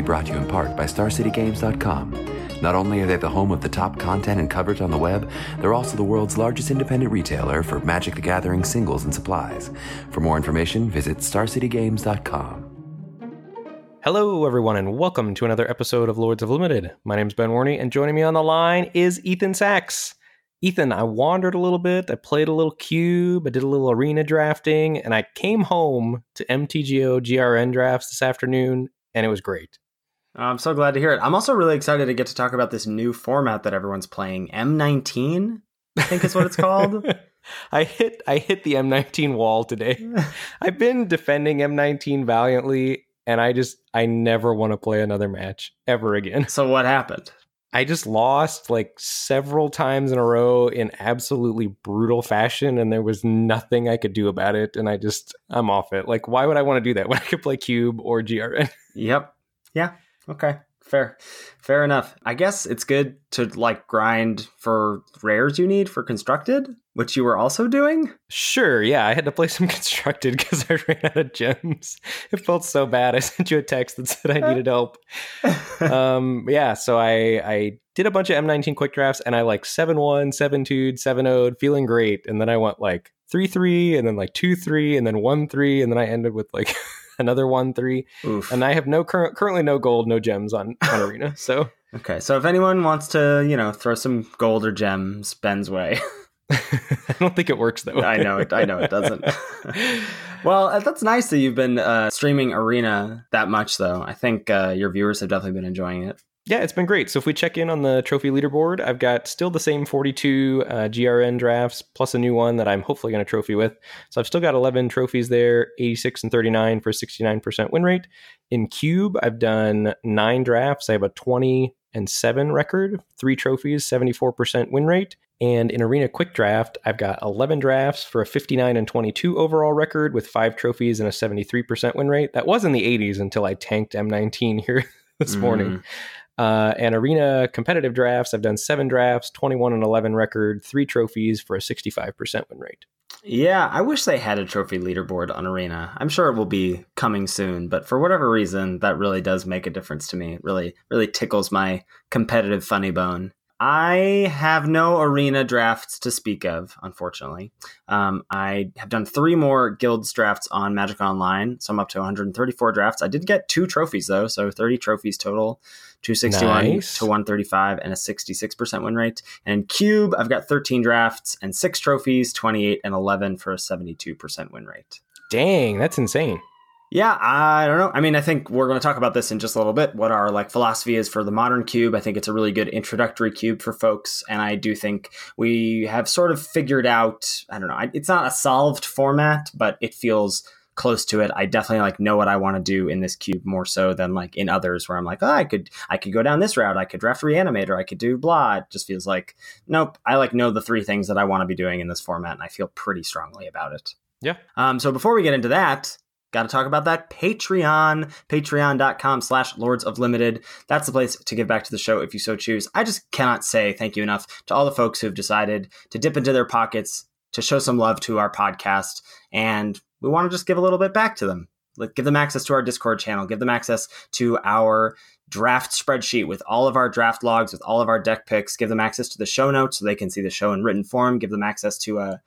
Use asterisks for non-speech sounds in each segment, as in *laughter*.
be brought to you in part by StarCityGames.com. Not only are they the home of the top content and coverage on the web, they're also the world's largest independent retailer for Magic the Gathering singles and supplies. For more information, visit StarCityGames.com. Hello, everyone, and welcome to another episode of Lords of Limited. My name is Ben Warney, and joining me on the line is Ethan Sachs. Ethan, I wandered a little bit. I played a little cube. I did a little arena drafting, and I came home to MTGO GRN drafts this afternoon, and it was great. I'm so glad to hear it. I'm also really excited to get to talk about this new format that everyone's playing. M19, I think is what it's called. *laughs* I hit I hit the M19 wall today. *laughs* I've been defending M19 valiantly and I just I never want to play another match ever again. So what happened? I just lost like several times in a row in absolutely brutal fashion and there was nothing I could do about it and I just I'm off it. Like why would I want to do that when I could play cube or GRN? Yep. Yeah. Okay. Fair. Fair enough. I guess it's good to like grind for rares you need for constructed, which you were also doing. Sure, yeah. I had to play some *laughs* constructed because I ran out of gems. *laughs* It felt so bad. I *laughs* sent you a text that said I needed help. um, yeah, so I I did a bunch of M19 quick drafts and I like 7 1, 7 2, 7 0, feeling great. And then I went like 3 3, and then like 2 3, and then 1 3, and then I ended with like another one three, Oof. and I have no current currently no gold, no gems on on *laughs* arena. So okay, so if anyone wants to, you know, throw some gold or gems Ben's way. *laughs* *laughs* I don't think it works though. I know it. I know it doesn't. well, uh, that's nice that you've been uh, streaming Arena that much, though. I think uh, your viewers have definitely been enjoying it. Yeah, it's been great. So if we check in on the trophy leaderboard, I've got still the same 42 uh, GRN drafts plus a new one that I'm hopefully going to trophy with. So I've still got 11 trophies there, 86 and 39 for 69% win rate. In Cube, I've done nine drafts. I have a 20 and 7 record, three trophies, 74% win rate. And in Arena Quick Draft, I've got 11 drafts for a 59 and 22 overall record with five trophies and a 73% win rate. That was in the 80s until I tanked M19 here *laughs* this mm. morning. Uh, and arena competitive drafts, I've done seven drafts, 21 and 11 record, three trophies for a 65% win rate. Yeah, I wish they had a trophy leaderboard on Arena. I'm sure it will be coming soon, but for whatever reason, that really does make a difference to me. It really, really tickles my competitive funny bone. I have no arena drafts to speak of, unfortunately. Um, I have done three more guilds drafts on Magic Online, so I'm up to 134 drafts. I did get two trophies though, so 30 trophies total. 261 nice. to 135 and a 66% win rate. And Cube, I've got 13 drafts and six trophies, 28 and 11 for a 72% win rate. Dang, that's insane. Yeah, I don't know. I mean, I think we're going to talk about this in just a little bit. What our like philosophy is for the modern cube. I think it's a really good introductory cube for folks, and I do think we have sort of figured out. I don't know. It's not a solved format, but it feels close to it. I definitely like know what I want to do in this cube more so than like in others where I'm like, oh, I could I could go down this route. I could draft reanimator. I could do blah. It just feels like nope. I like know the three things that I want to be doing in this format, and I feel pretty strongly about it. Yeah. Um. So before we get into that, got to talk about that. Patreon patreon.com slash lords of limited. That's the place to give back to the show if you so choose. I just cannot say thank you enough to all the folks who've decided to dip into their pockets to show some love to our podcast and we want to just give a little bit back to them. Like give them access to our Discord channel, give them access to our draft spreadsheet with all of our draft logs, with all of our deck picks, give them access to the show notes so they can see the show in written form, give them access to a,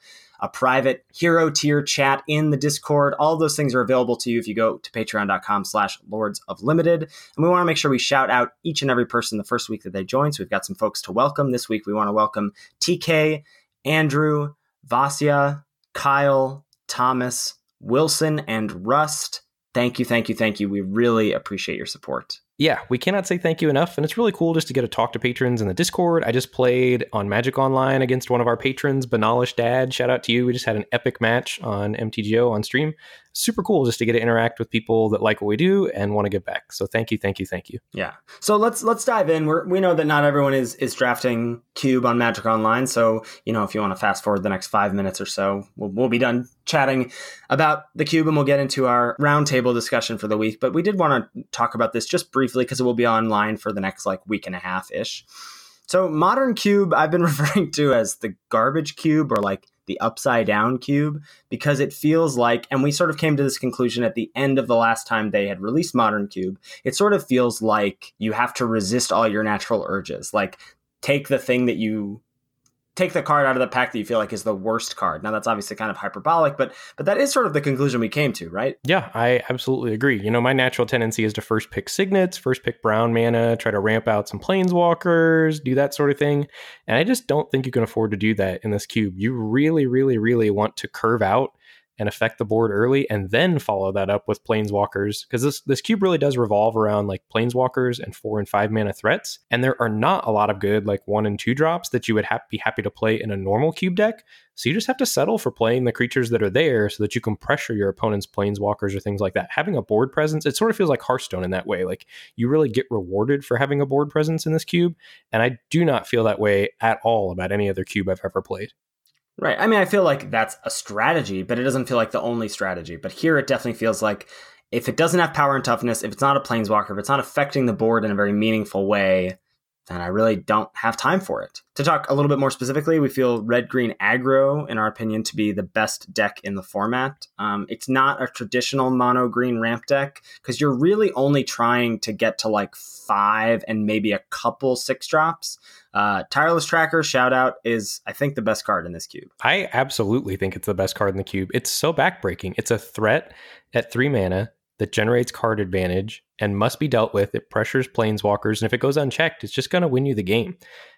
a private hero tier chat in the Discord. All those things are available to you if you go to patreon.com slash lords of limited. And we want to make sure we shout out each and every person the first week that they join. So we've got some folks to welcome. This week we want to welcome TK, Andrew, Vasya, Kyle, Thomas, Wilson, and Rust. Thank you, thank you, thank you. We really appreciate your support yeah, we cannot say thank you enough. And it's really cool just to get to talk to patrons in the Discord. I just played on Magic Online against one of our patrons, Banalish Dad. Shout out to you. We just had an epic match on MTGO on stream. Super cool just to get to interact with people that like what we do and want to give back. So thank you, thank you, thank you. Yeah. So let's let's dive in. We're, we know that not everyone is is drafting Cube on Magic Online. So you know if you want to fast forward the next five minutes or so, we'll, we'll be done chatting about the Cube and we'll get into our roundtable discussion for the week. But we did want to talk about this just briefly because it will be online for the next like week and a half ish. So modern cube I've been *laughs* referring to as the garbage cube or like the upside down cube because it feels like, and we sort of came to this conclusion at the end of the last time they had released Modern Cube, it sort of feels like you have to resist all your natural urges. Like, take the thing that you take the card out of the pack that you feel like is the worst card. Now that's obviously kind of hyperbolic, but but that is sort of the conclusion we came to, right? Yeah, I absolutely agree. You know, my natural tendency is to first pick signets, first pick brown mana, try to ramp out some planeswalkers, do that sort of thing. And I just don't think you can afford to do that in this cube. You really, really, really want to curve out and affect the board early and then follow that up with planeswalkers because this this cube really does revolve around like planeswalkers and four and five mana threats and there are not a lot of good like one and two drops that you would ha- be happy to play in a normal cube deck. So you just have to settle for playing the creatures that are there so that you can pressure your opponent's planeswalkers or things like that. Having a board presence it sort of feels like hearthstone in that way like you really get rewarded for having a board presence in this cube and i do not feel that way at all about any other cube i've ever played Right. I mean, I feel like that's a strategy, but it doesn't feel like the only strategy. But here it definitely feels like if it doesn't have power and toughness, if it's not a planeswalker, if it's not affecting the board in a very meaningful way, then I really don't have time for it. To talk a little bit more specifically, we feel red green aggro, in our opinion, to be the best deck in the format. Um, it's not a traditional mono green ramp deck because you're really only trying to get to like five and maybe a couple six drops. Uh, Tireless Tracker, shout out, is I think the best card in this cube. I absolutely think it's the best card in the cube. It's so backbreaking. It's a threat at three mana that generates card advantage and must be dealt with. It pressures planeswalkers, and if it goes unchecked, it's just going to win you the game.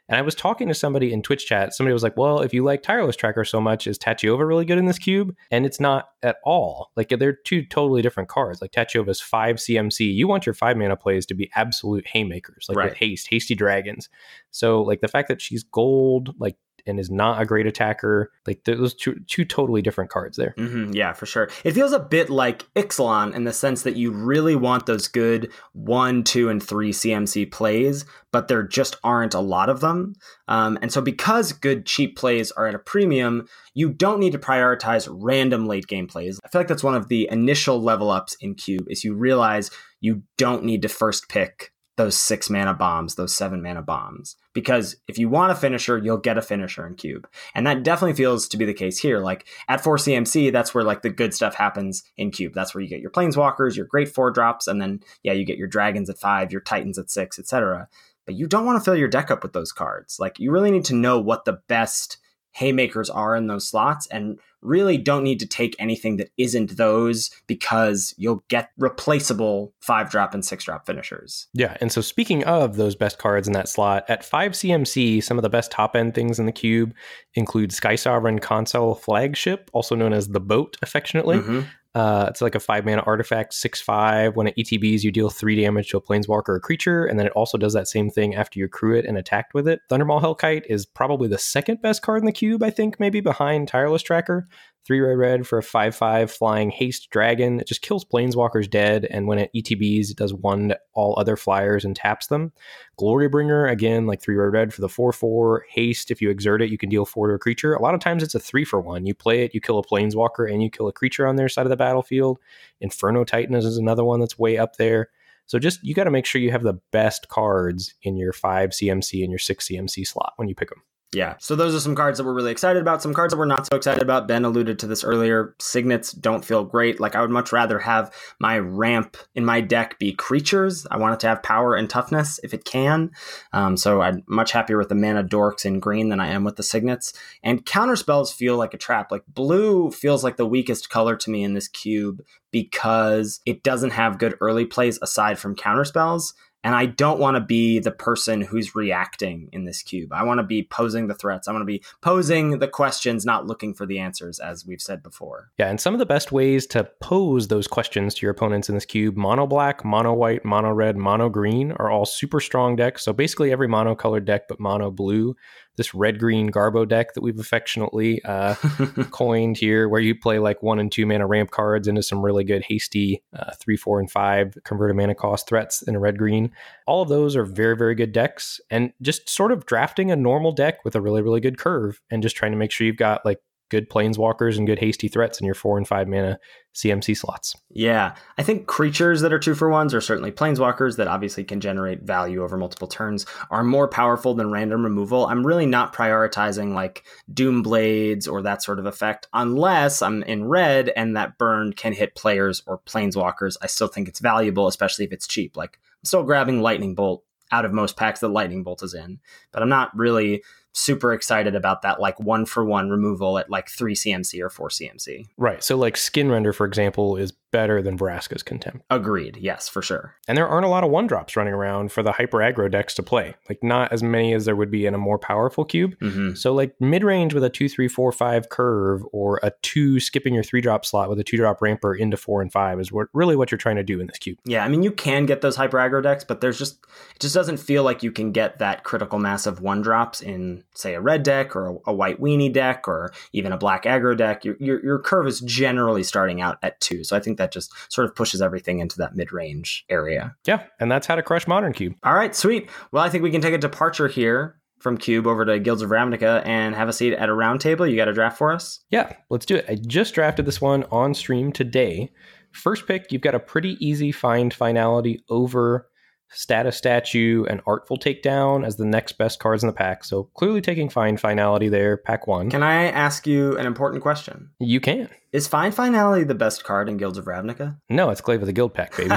And I was talking to somebody in Twitch chat. Somebody was like, "Well, if you like Tireless Tracker so much, is Tachiova really good in this cube?" And it's not at all. Like they're two totally different cards. Like Tachiova's five CMC. You want your five mana plays to be absolute haymakers, like right. with haste, hasty dragons. So like the fact that she's gold, like and is not a great attacker. Like those two, two totally different cards there. Mm-hmm, yeah, for sure. It feels a bit like Ixalan in the sense that you really want those good one, two, and three CMC plays, but there just aren't a lot of them. Um, and so because good cheap plays are at a premium, you don't need to prioritize random late game plays. I feel like that's one of the initial level ups in Cube is you realize you don't need to first pick those six mana bombs, those seven mana bombs. Because if you want a finisher, you'll get a finisher in cube. And that definitely feels to be the case here. Like at 4 CMC, that's where like the good stuff happens in cube. That's where you get your planeswalkers, your great four drops, and then yeah, you get your dragons at five, your titans at six, etc. But you don't want to fill your deck up with those cards. Like you really need to know what the best haymakers are in those slots and really don't need to take anything that isn't those because you'll get replaceable five drop and six drop finishers. Yeah. And so speaking of those best cards in that slot, at 5 CMC, some of the best top end things in the cube include Sky Sovereign Consul Flagship, also known as the boat affectionately. Mm-hmm. Uh, it's like a five mana artifact, six five. When it ETBs, you deal three damage to a planeswalker or creature, and then it also does that same thing after you accrue it and attacked with it. Thundermaw Hellkite is probably the second best card in the cube, I think, maybe behind Tireless Tracker. Three red red for a 5 5 flying haste dragon. It just kills planeswalkers dead, and when it ETBs, it does one to all other flyers and taps them. Glorybringer, again, like three red red for the 4 4. Haste, if you exert it, you can deal four to a creature. A lot of times it's a three for one. You play it, you kill a planeswalker, and you kill a creature on their side of the battlefield. Inferno Titan is another one that's way up there. So just you got to make sure you have the best cards in your 5 CMC and your 6 CMC slot when you pick them. Yeah. So those are some cards that we're really excited about. Some cards that we're not so excited about. Ben alluded to this earlier. Signets don't feel great. Like I would much rather have my ramp in my deck be creatures. I want it to have power and toughness if it can. Um, so I'm much happier with the mana dorks in green than I am with the signets. And counter spells feel like a trap. Like blue feels like the weakest color to me in this cube because it doesn't have good early plays aside from counter spells. And I don't want to be the person who's reacting in this cube. I want to be posing the threats. I want to be posing the questions, not looking for the answers, as we've said before. Yeah, and some of the best ways to pose those questions to your opponents in this cube mono black, mono white, mono red, mono green are all super strong decks. So basically every mono colored deck but mono blue this red green Garbo deck that we've affectionately uh, *laughs* coined here, where you play like one and two mana ramp cards into some really good hasty uh, three, four, and five converted mana cost threats in a red green. All of those are very, very good decks, and just sort of drafting a normal deck with a really, really good curve, and just trying to make sure you've got like good planeswalkers and good hasty threats in your four and five mana CMC slots. Yeah, I think creatures that are two for ones, or certainly planeswalkers that obviously can generate value over multiple turns, are more powerful than random removal. I'm really not prioritizing like Doom Blades or that sort of effect unless I'm in red and that burn can hit players or planeswalkers. I still think it's valuable, especially if it's cheap. Like I'm still grabbing Lightning Bolt out of most packs that Lightning Bolt is in, but I'm not really super excited about that like one for one removal at like three CMC or four CMC. Right. So like Skin Render, for example, is better than Vraska's Contempt. Agreed. Yes, for sure. And there aren't a lot of one drops running around for the hyper aggro decks to play. Like not as many as there would be in a more powerful cube. Mm-hmm. So like mid range with a two, three, four, five curve, or a two skipping your three drop slot with a two drop ramper into four and five is what really what you're trying to do in this cube. Yeah, I mean you can get those hyper aggro decks, but there's just it just doesn't feel like you can get that critical mass of one drops in say a red deck or a, a white weenie deck or even a black aggro deck. Your, your your curve is generally starting out at two, so I think that just sort of pushes everything into that mid range area. Yeah, and that's how to crush modern cube. All right, sweet. Well, I think we can take a departure here from Cube over to Guilds of Ravnica and have a seat at a round table. You got a draft for us? Yeah, let's do it. I just drafted this one on stream today. First pick, you've got a pretty easy find finality over status statue and artful takedown as the next best cards in the pack. So clearly taking find finality there, pack one. Can I ask you an important question? You can. Is Find Finality the best card in Guilds of Ravnica? No, it's Glaive of the Guildpact, baby. *laughs*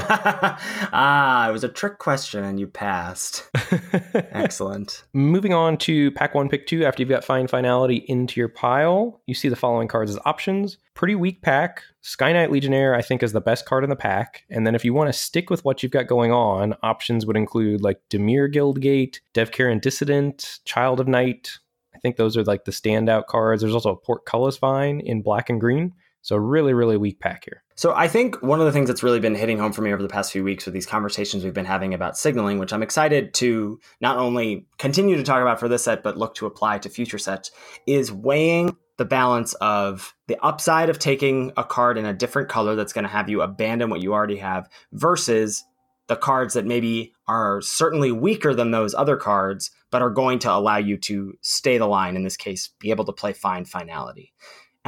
ah, it was a trick question and you passed. *laughs* Excellent. Moving on to pack one, pick two. After you've got Find Finality into your pile, you see the following cards as options. Pretty weak pack. Sky Knight Legionnaire, I think, is the best card in the pack. And then if you want to stick with what you've got going on, options would include like Dimir Guildgate, Devkarin Dissident, Child of Night. I think those are like the standout cards. There's also a Portcullis Vine in black and green. So really, really weak pack here. So I think one of the things that's really been hitting home for me over the past few weeks with these conversations we've been having about signaling, which I'm excited to not only continue to talk about for this set, but look to apply to future sets, is weighing the balance of the upside of taking a card in a different color that's going to have you abandon what you already have versus the cards that maybe are certainly weaker than those other cards, but are going to allow you to stay the line, in this case, be able to play find Finality.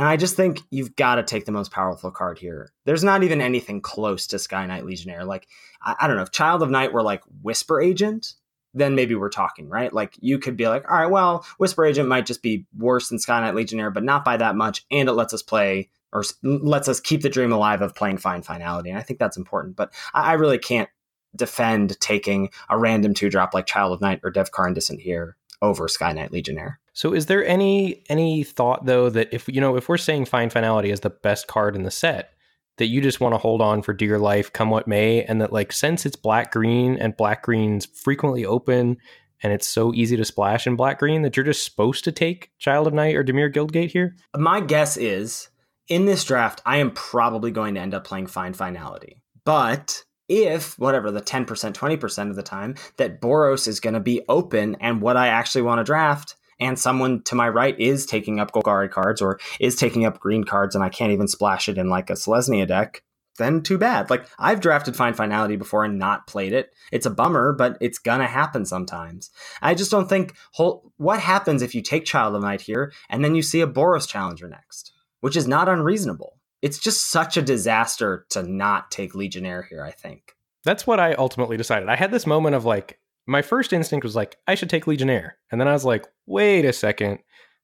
And I just think you've got to take the most powerful card here. There's not even anything close to Sky Knight Legionnaire. Like, I, I don't know, if Child of Night were like Whisper Agent, then maybe we're talking, right? Like you could be like, all right, well, Whisper Agent might just be worse than Sky Knight Legionnaire, but not by that much, and it lets us play or lets us keep the dream alive of playing Find Finality, and I think that's important. But I, I really can't defend taking a random two drop like Child of Night or Devkarin Dissident here over Sky Knight Legionnaire. So is there any any thought though that if you know if we're saying Find Finality is the best card in the set, that you just want to hold on for dear life, come what may, and that like since it's black green and black green's frequently open and it's so easy to splash in black green that you're just supposed to take Child of Night or Dimir Guildgate here? My guess is in this draft, I am probably going to end up playing Find Finality. But if whatever the 10%, 20% of the time that Boros is going to be open and what I actually want to draft, and someone to my right is taking up Golgari cards or is taking up green cards and I can't even splash it in like a Selesnya deck, then too bad. Like I've drafted Find Finality before and not played it. It's a bummer, but it's gonna happen sometimes. I just don't think whole, what happens if you take Child of Night here and then you see a Boros Challenger next, which is not unreasonable. It's just such a disaster to not take Legionnaire here, I think. That's what I ultimately decided. I had this moment of like, my first instinct was like, I should take Legionnaire. And then I was like, wait a second.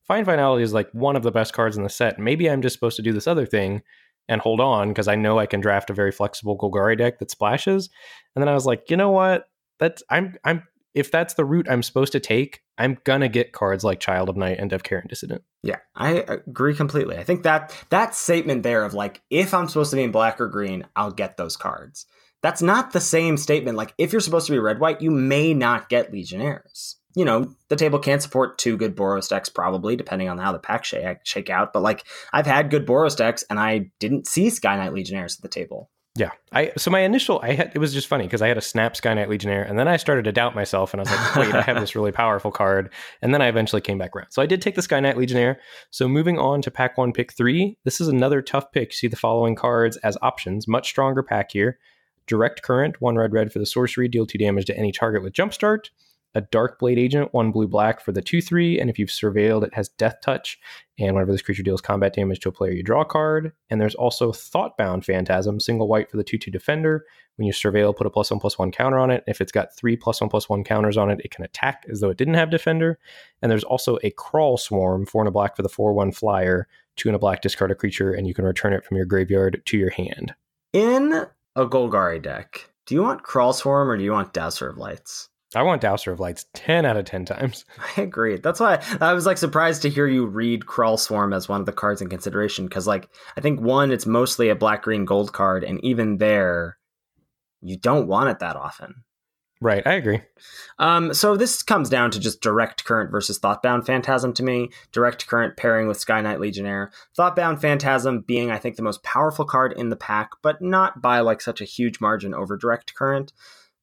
Find Finality is like one of the best cards in the set. Maybe I'm just supposed to do this other thing and hold on because I know I can draft a very flexible Golgari deck that splashes. And then I was like, you know what? That's I'm I'm if that's the route I'm supposed to take, I'm gonna get cards like Child of Night and Devkarin Dissident. Yeah, I agree completely. I think that that statement there of like, if I'm supposed to be in black or green, I'll get those cards. That's not the same statement. Like, if you're supposed to be red white, you may not get Legionnaires. You know, the table can't support two good Boros decks, probably, depending on how the pack shake out. But like, I've had good Boros decks, and I didn't see Sky Knight Legionnaires at the table. Yeah, I so my initial I had it was just funny because I had a snap Sky Knight Legionnaire, and then I started to doubt myself, and I was like, wait, I have this really powerful card, and then I eventually came back around. So I did take the Sky Knight Legionnaire. So moving on to pack one, pick three. This is another tough pick. See the following cards as options, much stronger pack here. Direct Current, one red red for the sorcery, deal two damage to any target with Jumpstart. A Darkblade Agent, one blue black for the 2 3. And if you've surveilled, it has Death Touch. And whenever this creature deals combat damage to a player, you draw a card. And there's also Thoughtbound Phantasm, single white for the 2 2 Defender. When you surveil, put a plus one plus one counter on it. If it's got three plus one plus one counters on it, it can attack as though it didn't have Defender. And there's also a Kraul Swarm, four and a black for the 4 1 flyer, two and a black discard a creature, and you can return it from your graveyard to your hand. In a Golgari deck, do you want Kraul Swarm or do you want Douser of Lights? I want Douser of Lights 10 out of 10 times. *laughs* I agree. That's why I was like surprised to hear you read Kraul Swarm as one of the cards in consideration because like I think one it's mostly a black green gold card and even there you don't want it that often. Right, I agree. Um, so this comes down to just direct current versus thoughtbound phantasm to me. Direct current pairing with Sky Knight Legionnaire. Thoughtbound phantasm being, I think, the most powerful card in the pack, but not by like such a huge margin over direct current.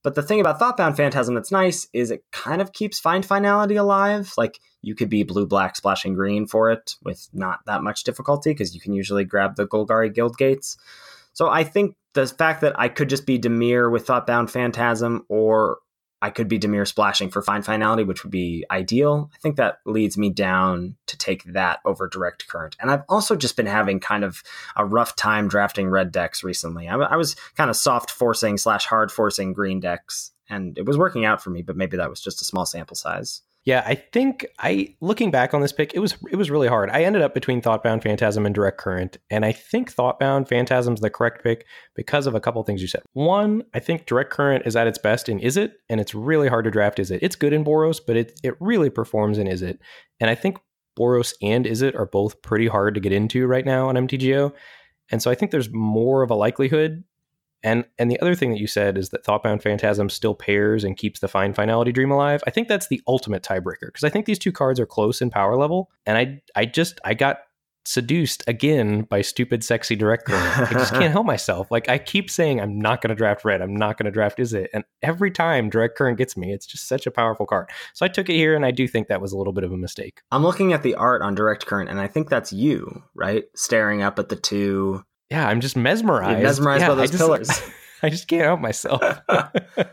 But the thing about Thoughtbound Phantasm that's nice is it kind of keeps Find Finality alive. Like you could be blue, black, splashing green for it with not that much difficulty because you can usually grab the Golgari Guild Gates. So I think the fact that I could just be Dimir with Thoughtbound Phantasm or I could be Dimir splashing for find Finality, which would be ideal. I think that leads me down to take that over Direct Current. And I've also just been having kind of a rough time drafting red decks recently. I, I was kind of soft forcing slash hard forcing green decks, and it was working out for me, but maybe that was just a small sample size. Yeah, I think I looking back on this pick, it was it was really hard. I ended up between Thoughtbound Phantasm and Direct Current, and I think Thoughtbound Phantasm's the correct pick because of a couple things you said. One, I think Direct Current is at its best in Izzet, and it's really hard to draft Izzet. It's good in Boros, but it it really performs in Izzet, And I think Boros and Izzet are both pretty hard to get into right now on MTGO. And so I think there's more of a likelihood and and the other thing that you said is that Thoughtbound Phantasm still pairs and keeps the find Finality Dream alive. I think that's the ultimate tiebreaker because I think these two cards are close in power level, and I I just I got seduced again by stupid sexy Direct *laughs* director. I just can't help myself. Like I keep saying I'm not going to draft red. I'm not going to draft Izzet. And every time direct current gets me, it's just such a powerful card. So I took it here and I do think that was a little bit of a mistake. I'm looking at the art on direct current and I think that's you, right? Staring up at the two yeah, I'm just mesmerized. You're mesmerized yeah, by those I just, pillars. *laughs* I just can't help myself. *laughs* *laughs*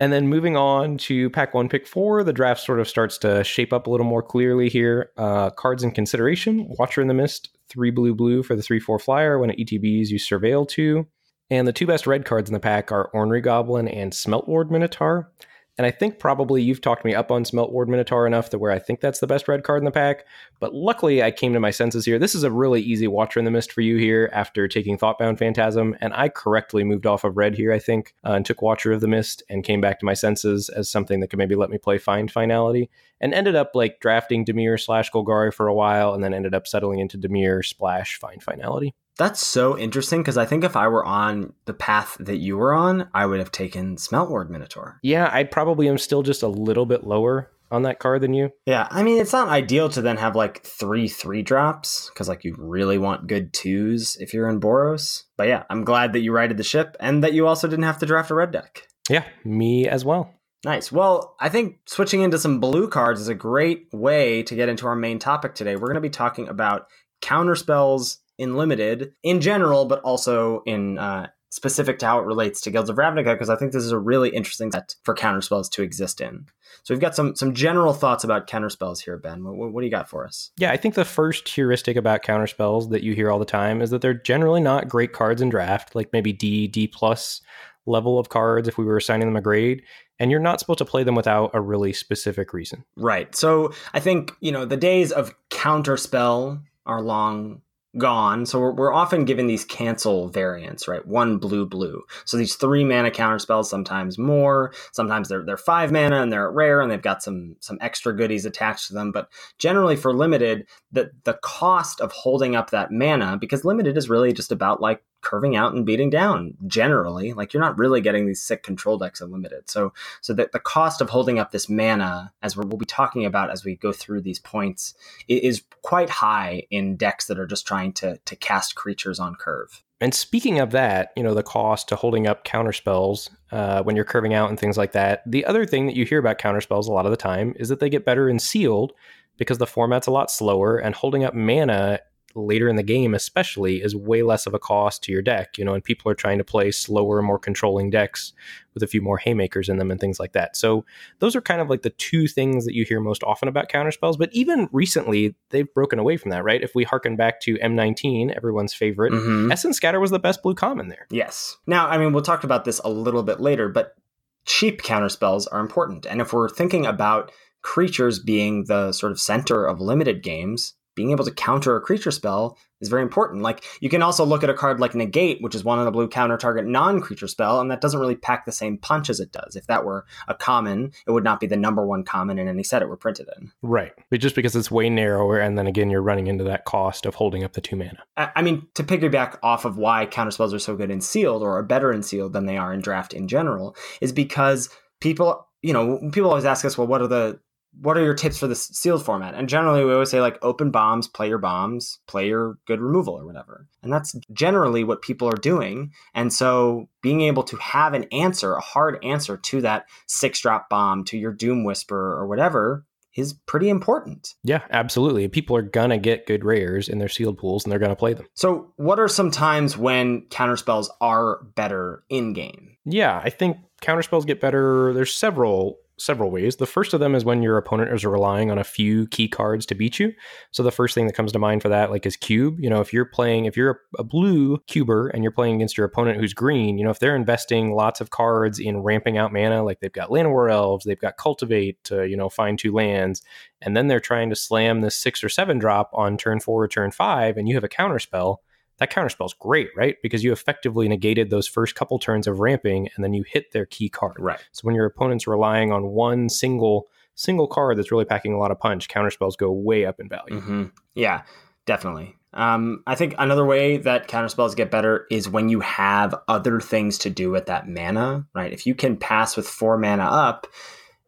and then moving on to pack one, pick four, the draft sort of starts to shape up a little more clearly here. Uh, cards in consideration Watcher in the Mist, three blue blue for the 3 4 flyer. When it ETBs, you surveil two. And the two best red cards in the pack are Ornery Goblin and Smeltward Minotaur. And I think probably you've talked me up on Smeltward Minotaur enough to where I think that's the best red card in the pack. But luckily, I came to my senses here. This is a really easy Watcher in the Mist for you here after taking Thoughtbound Phantasm. And I correctly moved off of red here, I think, uh, and took Watcher of the Mist and came back to my senses as something that could maybe let me play Find Finality. And ended up like drafting Dimir slash Golgari for a while and then ended up settling into Dimir splash Find Finality. That's so interesting because I think if I were on the path that you were on, I would have taken Smeltward Minotaur. Yeah, I probably am still just a little bit lower on that card than you. Yeah, I mean, it's not ideal to then have like three three drops because like you really want good twos if you're in Boros. But yeah, I'm glad that you righted the ship and that you also didn't have to draft a red deck. Yeah, me as well. Nice. Well, I think switching into some blue cards is a great way to get into our main topic today. We're going to be talking about counter spells in limited in general, but also in uh, specific to how it relates to Guilds of Ravnica, because I think this is a really interesting set for counterspells to exist in. So we've got some some general thoughts about counterspells here, Ben. What, what do you got for us? Yeah, I think the first heuristic about counterspells that you hear all the time is that they're generally not great cards in draft, like maybe D, D plus level of cards if we were assigning them a grade and you're not supposed to play them without a really specific reason. Right. So I think, you know, the days of counterspell are long gone. So we're, we're often given these cancel variants, right? One blue, blue. So these three mana counter spells, sometimes more, sometimes they're they're five mana and they're rare and they've got some some extra goodies attached to them. But generally for limited, the the cost of holding up that mana, because limited is really just about like curving out and beating down generally like you're not really getting these sick control decks unlimited so so that the cost of holding up this mana as we'll be talking about as we go through these points is quite high in decks that are just trying to to cast creatures on curve and speaking of that, you know, the cost to holding up counter spells uh, when you're curving out and things like that. The other thing that you hear about counter spells a lot of the time is that they get better in sealed because the format's a lot slower and holding up mana later in the game, especially, is way less of a cost to your deck. You know, and people are trying to play slower, more controlling decks with a few more haymakers in them and things like that. So those are kind of like the two things that you hear most often about counterspells. But even recently, they've broken away from that, right? If we harken back to M19, everyone's favorite, Mhm. Essence Scatter was the best blue common there. Yes. Now, I mean, we'll talk about this a little bit later, but cheap counterspells are important. And if we're thinking about creatures being the sort of center of limited games, being able to counter a creature spell is very important. Like, you can also look at a card like Negate, which is one on a blue counter target non creature spell, and that doesn't really pack the same punch as it does. If that were a common, it would not be the number one common in any set it were printed in. Right. But just because it's way narrower, and then again, you're running into that cost of holding up the two mana. I I mean, to piggyback off of why counterspells are so good in sealed or are better in sealed than they are in draft in general, is because people, you know, people always ask us, well, what are the what are your tips for the sealed format? And generally, we always say like open bombs, play your bombs, play your good removal or whatever. And that's generally what people are doing. And so, being able to have an answer, a hard answer to that six drop bomb, to your Doom Whisper or whatever, is pretty important. Yeah, absolutely. People are gonna get good rares in their sealed pools, and they're gonna play them. So, what are some times when counterspells are better in game? Yeah, I think counterspells get better. There's several several ways. The first of them is when your opponent is relying on a few key cards to beat you. So the first thing that comes to mind for that, like, is cube. You know, if you're playing, if you're a, a blue cuber and you're playing against your opponent who's green, you know, if they're investing lots of cards in ramping out mana, like they've got Llanowar Elves, they've got Cultivate to, you know, find two lands, and then they're trying to slam this six or seven drop on turn four or turn five, and you have a counterspell that counterspell's great, right? Because you effectively negated those first couple turns of ramping and then you hit their key card. Right. So when your opponent's relying on one single single card that's really packing a lot of punch, counterspells go way up in value. hmm Yeah, definitely. Um, I think another way that counterspells get better is when you have other things to do with that mana, right? If you can pass with four mana up,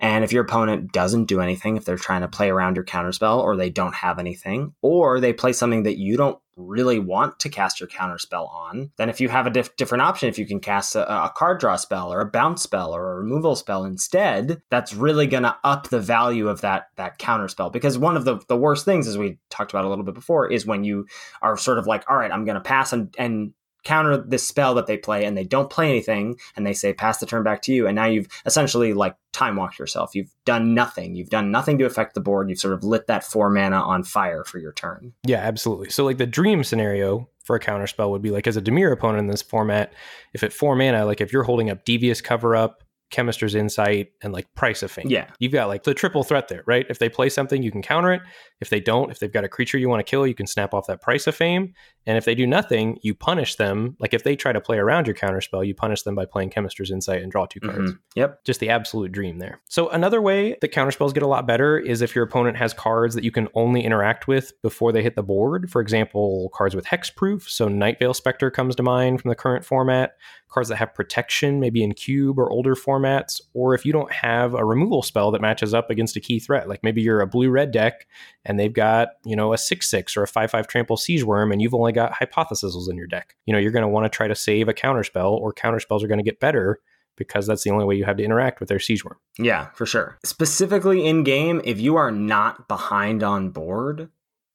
and if your opponent doesn't do anything, if they're trying to play around your counterspell or they don't have anything, or they play something that you don't really want to cast your counterspell on, then if you have a diff- different option, if you can cast a, a card draw spell or a bounce spell or a removal spell instead, that's really going to up the value of that that counterspell. Because one of the, the worst things, as we talked about a little bit before, is when you are sort of like, all right, I'm going to pass and, and counter this spell that they play and they don't play anything and they say pass the turn back to you. And now you've essentially like time walked yourself. You've done nothing. You've done nothing to affect the board. You've sort of lit that four mana on fire for your turn. Yeah, absolutely. So like the dream scenario for a counter spell would be like as a Dimir opponent in this format, if at four mana, like if you're holding up Devious Cover Up, Chemister's Insight, and like Price of Fame. yeah You've got like the triple threat there, right? If they play something, you can counter it. If they don't, if they've got a creature you want to kill, you can snap off that price of fame. And if they do nothing, you punish them. Like if they try to play around your counterspell, you punish them by playing Chemister's Insight and draw two cards. Mhm. yep Just the absolute dream there. So another way that counterspells get a lot better is if your opponent has cards that you can only interact with before they hit the board. For example, cards with hexproof. So Night Veil Spectre comes to mind from the current format. Cards that have protection, maybe in cube or older formats. Or if you don't have a removal spell that matches up against a key threat, like maybe you're a blue red deck and they've got, you know, a 6 6 or a 5 5 trample siege worm and you've only got Hypothesizzles in your deck. You know, you're going to want to try to save a counterspell, or counterspells are going to get better because that's the only way you have to interact with their siege worm. yeah for sure specifically in game if you are not behind on board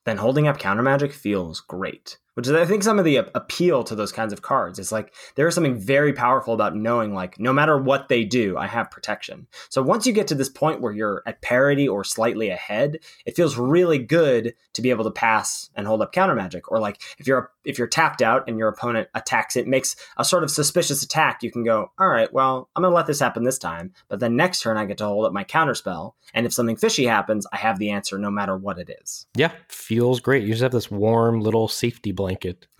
then holding up counter magic feels great which is i think some of the appeal to those kinds of cards is like there is something very powerful about knowing like no matter what they do i have protection so once you get to this point where you're at parity or slightly ahead it feels really good to be able to pass and hold up counter magic or like if you're if you're tapped out and your opponent attacks it makes a sort of suspicious attack you can go all right well i'm going to let this happen this time but then next turn i get to hold up my counter spell and if something fishy happens i have the answer no matter what it is Yeah, feels great. You just have this warm little safety blanket. *laughs*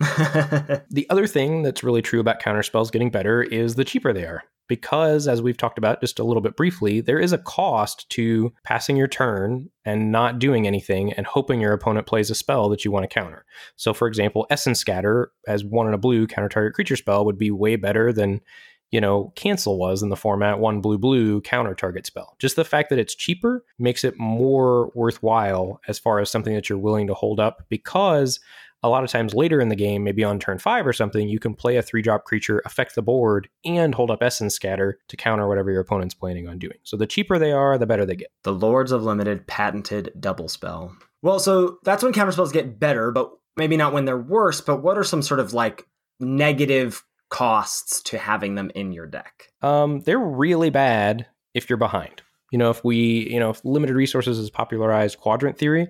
The other thing that's really true about counterspells getting better is the cheaper they are. Because, as we've talked about just a little bit briefly, there is a cost to passing your turn and not doing anything and hoping your opponent plays a spell that you want to counter. So, for example, Essence Scatter as one in a blue counter target creature spell would be way better than, you know, Cancel was in the format one blue blue counter target spell. Just the fact that it's cheaper makes it more worthwhile as far as something that you're willing to hold up because a lot of times later in the game, maybe on turn five or something, you can play a three drop creature, affect the board, and hold up Essence Scatter to counter whatever your opponent's planning on doing. So the cheaper they are, the better they get. the Lords of Limited patented double spell. Well, so that's when counterspells get better, but maybe not when they're worse, but what are some sort of like negative costs to having them in your deck? Um, they're really bad if you're behind. You know, if we, you know, if limited resources is popularized quadrant theory,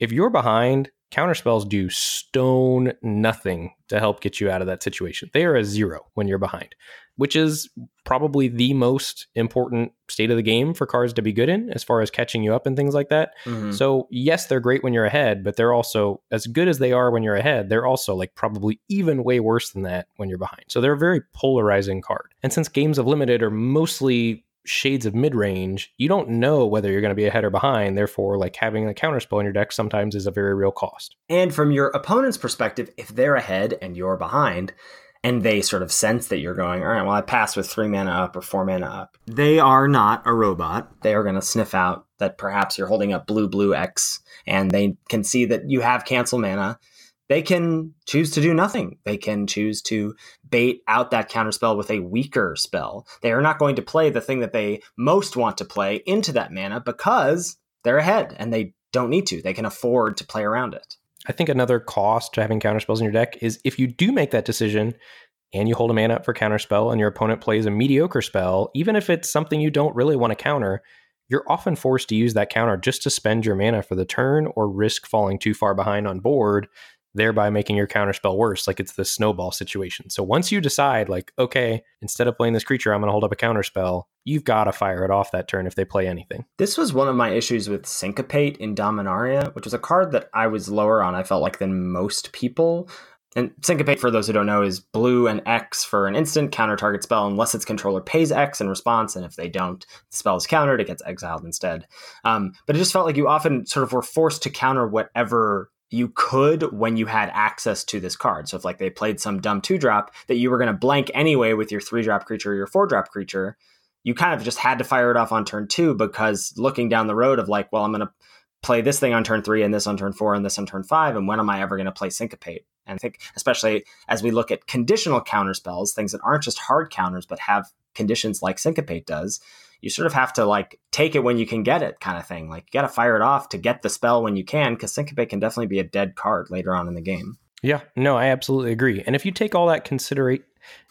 if you're behind, counterspells do stone nothing to help get you out of that situation. They are a zero when you're behind, which is probably the most important state of the game for cards to be good in as far as catching you up and things like that. Mm-hmm. So, yes, they're great when you're ahead, but they're also as good as they are when you're ahead, they're also like probably even way worse than that when you're behind. So, they're a very polarizing card. And since games of limited are mostly shades of mid range, you don't know whether you're going to be ahead or behind. Therefore, like having a counterspell in your deck sometimes is a very real cost. And from your opponent's perspective, if they're ahead and you're behind, and they sort of sense that you're going, all right, well, I passed with three mana up or four mana up. They are not a robot. They are going to sniff out that perhaps you're holding up blue, blue X, and they can see that you have cancel mana they can choose to do nothing. They can choose to bait out that counterspell with a weaker spell. They are not going to play the thing that they most want to play into that mana because they're ahead and they don't need to. They can afford to play around it. I think another cost to having counterspells in your deck is if you do make that decision and you hold a mana up for counterspell and your opponent plays a mediocre spell, even if it's something you don't really want to counter, you're often forced to use that counter just to spend your mana for the turn or risk falling too far behind on board thereby making your counterspell worse. Like it's the snowball situation. So once you decide, like, okay, instead of playing this creature, I'm going to hold up a counterspell, you've got to fire it off that turn if they play anything. This was one of my issues with Syncopate in Dominaria, which was a card that I was lower on, I felt like, than most people. And Syncopate, for those who don't know, is blue and X for an instant counter target spell unless its controller pays X in response. And if they don't, the spell is countered, it gets exiled instead. Um, but it just felt like you often sort of were forced to counter whatever you could when you had access to this card. So if like they played some dumb two drop that you were going to blank anyway with your three drop creature or your four drop creature, you kind of just had to fire it off on turn two because looking down the road of like, well, I'm going to play this thing on turn three and this on turn four and this on turn five, and when am I ever going to play syncopate? And I think especially as we look at conditional counter spells, things that aren't just hard counters but have conditions like syncopate does, you sort of have to like take it when you can get it kind of thing. Like you got to fire it off to get the spell when you can because Syncopate can definitely be a dead card later on in the game. Yeah, no, I absolutely agree. And if you take all that considerate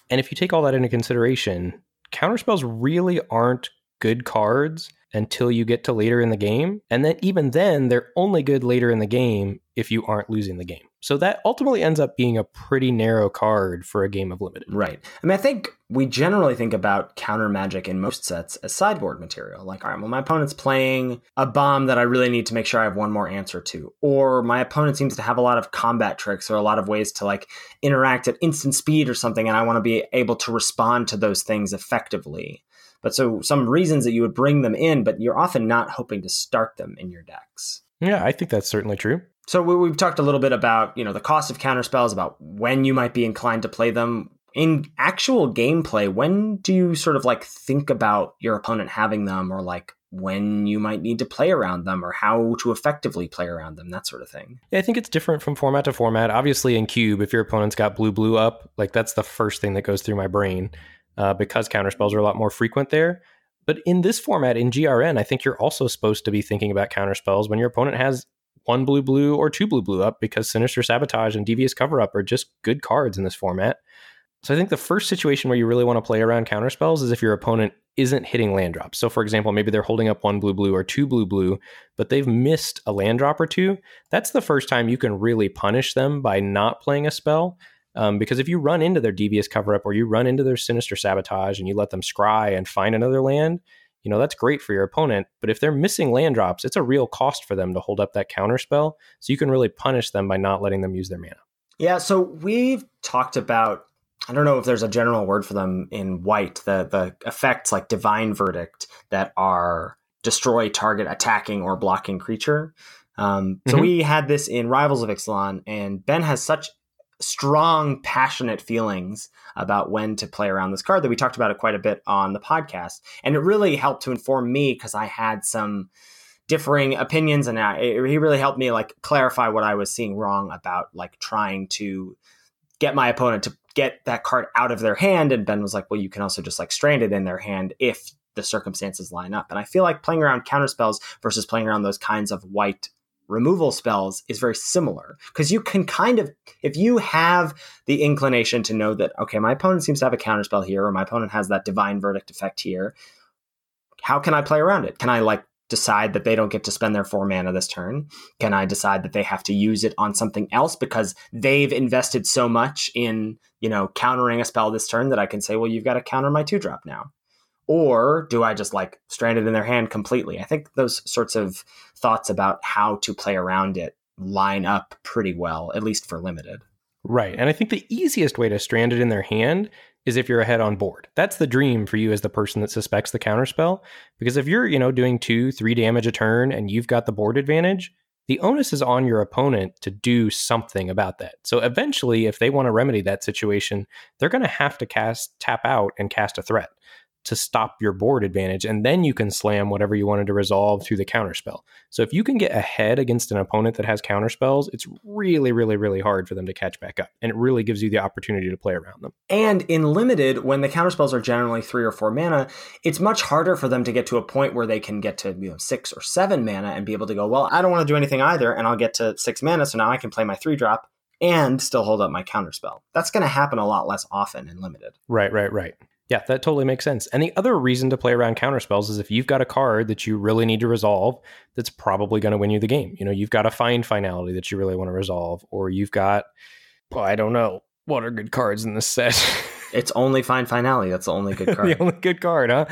and if you take all that into consideration, counterspells really aren't good cards until you get to later in the game. And then even then, they're only good later in the game if you aren't losing the game. So that ultimately ends up being a pretty narrow card for a game of limited. Right. I mean, I think we generally think about counter magic in most sets as sideboard material. Like, all right, well, my opponent's playing a bomb that I really need to make sure I have one more answer to. Or my opponent seems to have a lot of combat tricks or a lot of ways to like interact at instant speed or something. And I want to be able to respond to those things effectively. But so some reasons that you would bring them in, but you're often not hoping to start them in your decks. Yeah, I think that's certainly true. So we, have talked a little bit about you know the cost of counter spells, about when you might be inclined to play them. In actual gameplay, when do you sort of like think about your opponent having them, or like when you might need to play around them, or how to effectively play around them, that sort of thing? Yeah, I think it's different from format to format. Obviously, in Cube, if your opponent's got blue blue up, like that's the first thing that goes through my brain uh, because counter spells are a lot more frequent there. But in this format, in GRN, I think you're also supposed to be thinking about counter spells when your opponent has one blue blue or two blue blue up because Sinister Sabotage and Devious Cover Up are just good cards in this format. So I think the first situation where you really want to play around counter spells is if your opponent isn't hitting land drops. So for example, maybe they're holding up one blue blue or two blue blue, but they've missed a land drop or two. That's the first time you can really punish them by not playing a spell. Um, because if you run into their devious cover up or you run into their sinister sabotage and you let them scry and find another land, you know, that's great for your opponent. But if they're missing land drops, it's a real cost for them to hold up that counter spell. So you can really punish them by not letting them use their mana. Yeah. So we've talked about, I don't know if there's a general word for them in white, the, the effects like divine verdict that are destroy target attacking or blocking creature. Um, so mm-hmm. we had this in Rivals of Ixalan, and Ben has such strong, passionate feelings about when to play around this card that we talked about it quite a bit on the podcast. And it really helped to inform me because I had some differing opinions and I, it, he really helped me like clarify what I was seeing wrong about like trying to get my opponent to get that card out of their hand. And Ben was like, well, you can also just like strand it in their hand if the circumstances line up. And I feel like playing around counter spells versus playing around those kinds of white removal spells is very similar because you can kind of, if you have the inclination to know that, okay, my opponent seems to have a counterspell here, or my opponent has that divine verdict effect here, how can I play around it? Can I like decide that they don't get to spend their four mana this turn? Can I decide that they have to use it on something else because they've invested so much in, you know, countering a spell this turn that I can say, well, you've got to counter my two drop now? Or do I just like strand it in their hand completely? I think those sorts of thoughts about how to play around it line up pretty well, at least for limited. Right. And I think the easiest way to strand it in their hand is if you're ahead on board. That's the dream for you as the person that suspects the counterspell. Because if you're, you know, doing two, three damage a turn and you've got the board advantage, the onus is on your opponent to do something about that. So eventually, if they want to remedy that situation, they're going to have to cast tap out and cast a threat to stop your board advantage, and then you can slam whatever you wanted to resolve through the counterspell. So if you can get ahead against an opponent that has counterspells, it's really, really, really hard for them to catch back up, and it really gives you the opportunity to play around them. And in limited, when the counterspells are generally three or four mana, it's much harder for them to get to a point where they can get to you know six or seven mana and be able to go, well, I don't want to do anything either, and I'll get to six mana, so now I can play my three drop and still hold up my counterspell. That's going to happen a lot less often in limited. Right, right, right. Yeah, that totally makes sense. And the other reason to play around counterspells is if you've got a card that you really need to resolve, that's probably going to win you the game. You know, you've got a find finality that you really want to resolve, or you've got, well, I don't know, what are good cards in this set? *laughs* it's only find finality. That's the only good *laughs* card. the only good card, huh?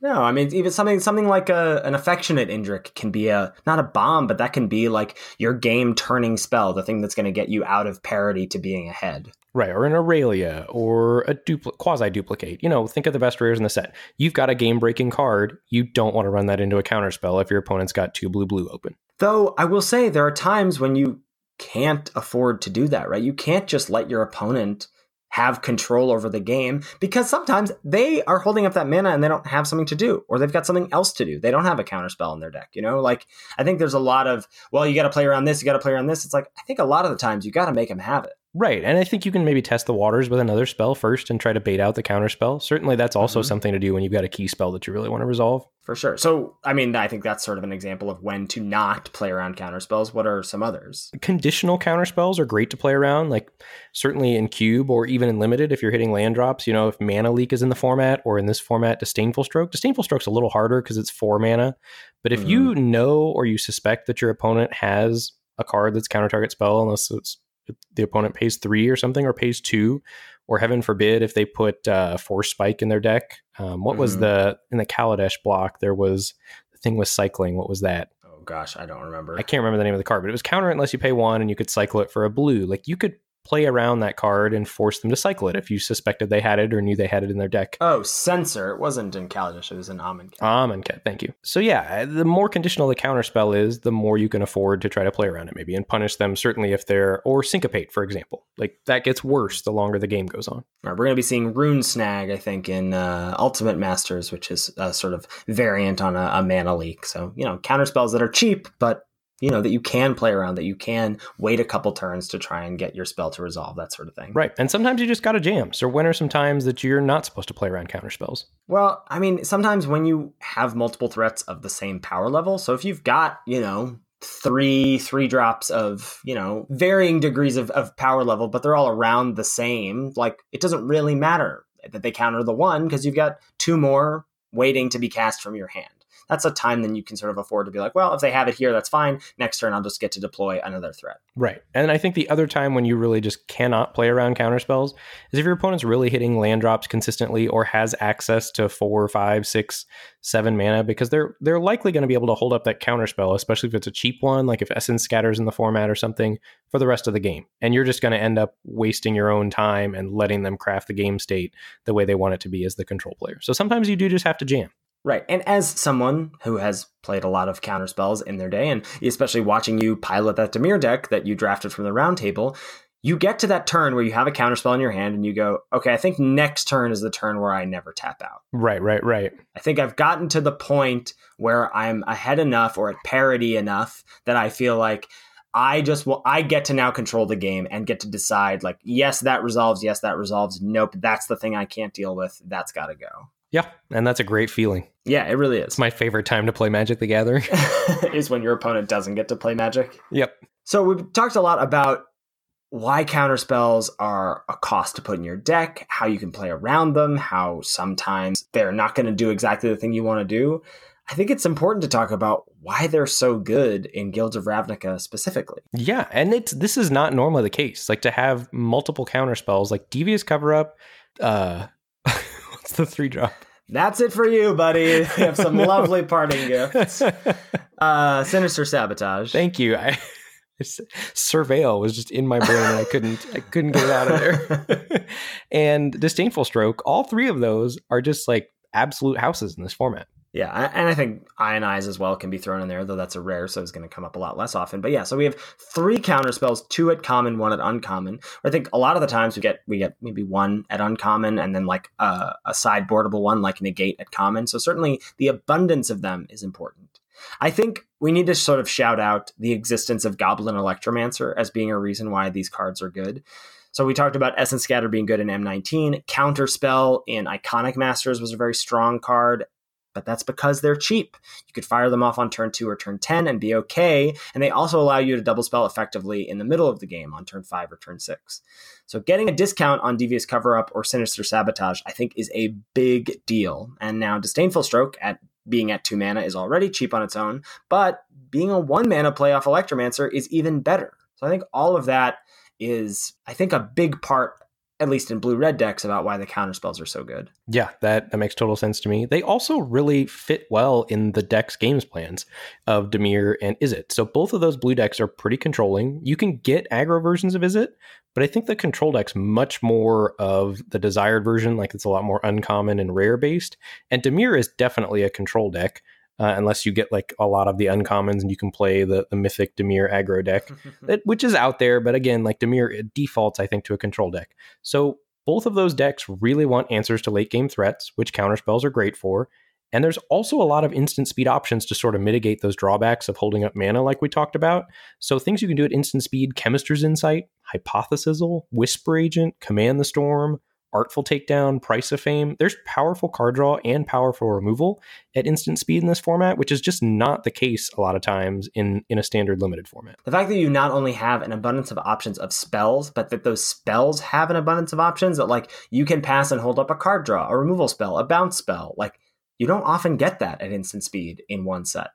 No, I mean even something something like a, an affectionate Indrik can be a not a bomb, but that can be like your game turning spell, the thing that's going to get you out of parity to being ahead. Right, or an Aurelia, or a Quasiduplicate. You know, think of the best rares in the set. You've got a game breaking card. You don't want to run that into a counter spell if your opponent's got two blue blue open. Though I will say there are times when you can't afford to do that, right? You can't just let your opponent have control over the game because sometimes they are holding up that mana and they don't have something to do or they've got something else to do. They don't have a counter spell in their deck, you know? Like I think there's a lot of, well, you got to play around this, you got to play around this. It's like I think a lot of the times you got to make them have it. Right. And I think you can maybe test the waters with another spell first and try to bait out the counter spell. Certainly that's also mm-hmm. something to do when you've got a key spell that you really want to resolve. For sure. So, I mean, I think that's sort of an example of when to not play around counter spells. What are some others? Conditional counter spells are great to play around, like certainly in cube or even in limited if you're hitting land drops. You know, if mana leak is in the format or in this format, disdainful stroke. Disdainful stroke's a little harder because it's four mana. But if mm-hmm. you know or you suspect that your opponent has a card that's counter target spell, unless it's the opponent pays three or something, or pays two, or heaven forbid if they put uh, force spike in their deck. Um, what mm-hmm. was the in the Kaladesh block? There was the thing with cycling. What was that? Oh gosh, I don't remember. I can't remember the name of the card, but it was counter unless you pay one, and you could cycle it for a blue. Like you could play around that card and force them to cycle it if you suspected they had it or knew they had it in their deck. Oh, censor. It wasn't in Kaladesh, it was in Amonkhet. Amonkhet, thank you. So yeah, the more conditional the counter spell is, the more you can afford to try to play around it maybe and punish them certainly if they're or syncopate, for example. Like that gets worse the longer the game goes on. All right, we're gonna be seeing Rune Snag, I think, in uh, Ultimate Masters, which is a sort of variant on a, a mana leak. So, you know, counter spells that are cheap, but you know that you can play around that you can wait a couple turns to try and get your spell to resolve that sort of thing. Right and sometimes you just got to jam. So when are some times that you're not supposed to play around counter spells. Well i mean sometimes when you have multiple threats of the same power level so if you've got you know three three drops of you know varying degrees of, of power level but they're all around the same like it doesn't really matter that they counter the one because you've got two more waiting to be cast from your hand that's a time then you can sort of afford to be like, well, if they have it here, that's fine. Next turn, I'll just get to deploy another threat. Right. And I think the other time when you really just cannot play around counter spells is if your opponent's really hitting land drops consistently or has access to four, five, six, seven mana, because they're they're likely going to be able to hold up that counter spell, especially if it's a cheap one, like if Essence scatters in the format or something, for the rest of the game. And you're just going to end up wasting your own time and letting them craft the game state the way they want it to be as the control player. So sometimes you do just have to jam. Right. And as someone who has played a lot of counter spells in their day, and especially watching you pilot that Dimir deck that you drafted from the roundtable, you get to that turn where you have a counter spell in your hand and you go, okay, I think next turn is the turn where I never tap out. Right, right, right. I think I've gotten to the point where I'm ahead enough or at parity enough that I feel like I just will I get to now control the game and get to decide like yes that resolves yes that resolves nope that's the thing I can't deal with that's got to go. Yeah, and that's a great feeling. Yeah, it really is. It's my favorite time to play Magic the Gathering. *laughs* *laughs* is when your opponent doesn't get to play Magic. Yep. So we've talked a lot about why counter spells are a cost to put in your deck, how you can play around them, how sometimes they're not going to do exactly the thing you want to do. I think it's important to talk about why they're so good in Guilds of Ravnica specifically. Yeah, and it's this is not normally the case. Like to have multiple counter spells, like Devious Cover Up. Uh, *laughs* what's the three drop? That's it for you, buddy. *laughs* You have some lovely parting gifts. *laughs* Uh, Sinister Sabotage. Thank you. I, *laughs* Surveil was just in my brain and I couldn't I couldn't get it out of there. and Disdainful Stroke, all three of those are just like absolute houses in this format. Yeah, and I think Ionize as well can be thrown in there, though that's a rare, so it's going to come up a lot less often. But yeah, so we have three counter spells, two at common, one at uncommon. I think a lot of the times we get we get maybe one at uncommon, and then like a, a sideboardable one like negate at common. So certainly the abundance of them is important. I think we need to sort of shout out the existence of Goblin Electromancer as being a reason why these cards are good. So we talked about Essence Scatter being good in M19. Counterspell in Iconic Masters was a very strong card, but that's because they're cheap. You could fire them off on turn two or turn 10 and be okay. And they also allow you to double spell effectively in the middle of the game on turn five or turn six. So getting a discount on Devious Cover Up or Sinister Sabotage, I think, is a big deal. And now Disdainful Stroke at being at two mana is already cheap on its own, but being a one mana play off Electromancer is even better. So I think all of that is, I think, a big part, at least in blue red decks, about why the counter spells are so good. Yeah, that, that makes total sense to me. They also really fit well in the deck's games plans of Dimir and Izzet. So both of those blue decks are pretty controlling. You can get aggro versions of Izzet, but I think the control deck's much more of the desired version, like it's a lot more uncommon and rare based. And Dimir is definitely a control deck uh, unless you get like a lot of the uncommons and you can play the, the mythic Dimir aggro deck, *laughs* that, which is out there. But again, like Dimir defaults, I think, to a control deck. So both of those decks really want answers to late game threats, which counter spells are great for. And there's also a lot of instant speed options to sort of mitigate those drawbacks of holding up mana, like we talked about. So things you can do at instant speed Chemist's Insight, Hypothesizzle, Whisper Agent, Command the Storm, Artful Takedown, Price of Fame. There's powerful card draw and powerful removal at instant speed in this format, which is just not the case a lot of times in, in a standard limited format. The fact that you not only have an abundance of options of spells, but that those spells have an abundance of options that like you can pass and hold up a card draw, a removal spell, a bounce spell. Like you don't often get that at instant speed in one set.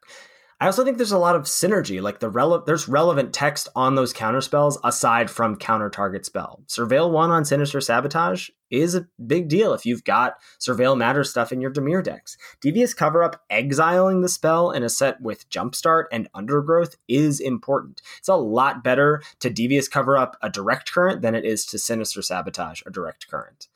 I also think there's a lot of synergy. Like the rele- there's relevant text on those counter spells aside from counter target spell. Surveil one on Sinister Sabotage is a big deal if you've got Surveil Matter stuff in your Dimir decks. Devious Cover Up exiling the spell in a set with Jumpstart and Undergrowth is important. It's a lot better to Devious Cover Up a direct current than it is to Sinister Sabotage a direct current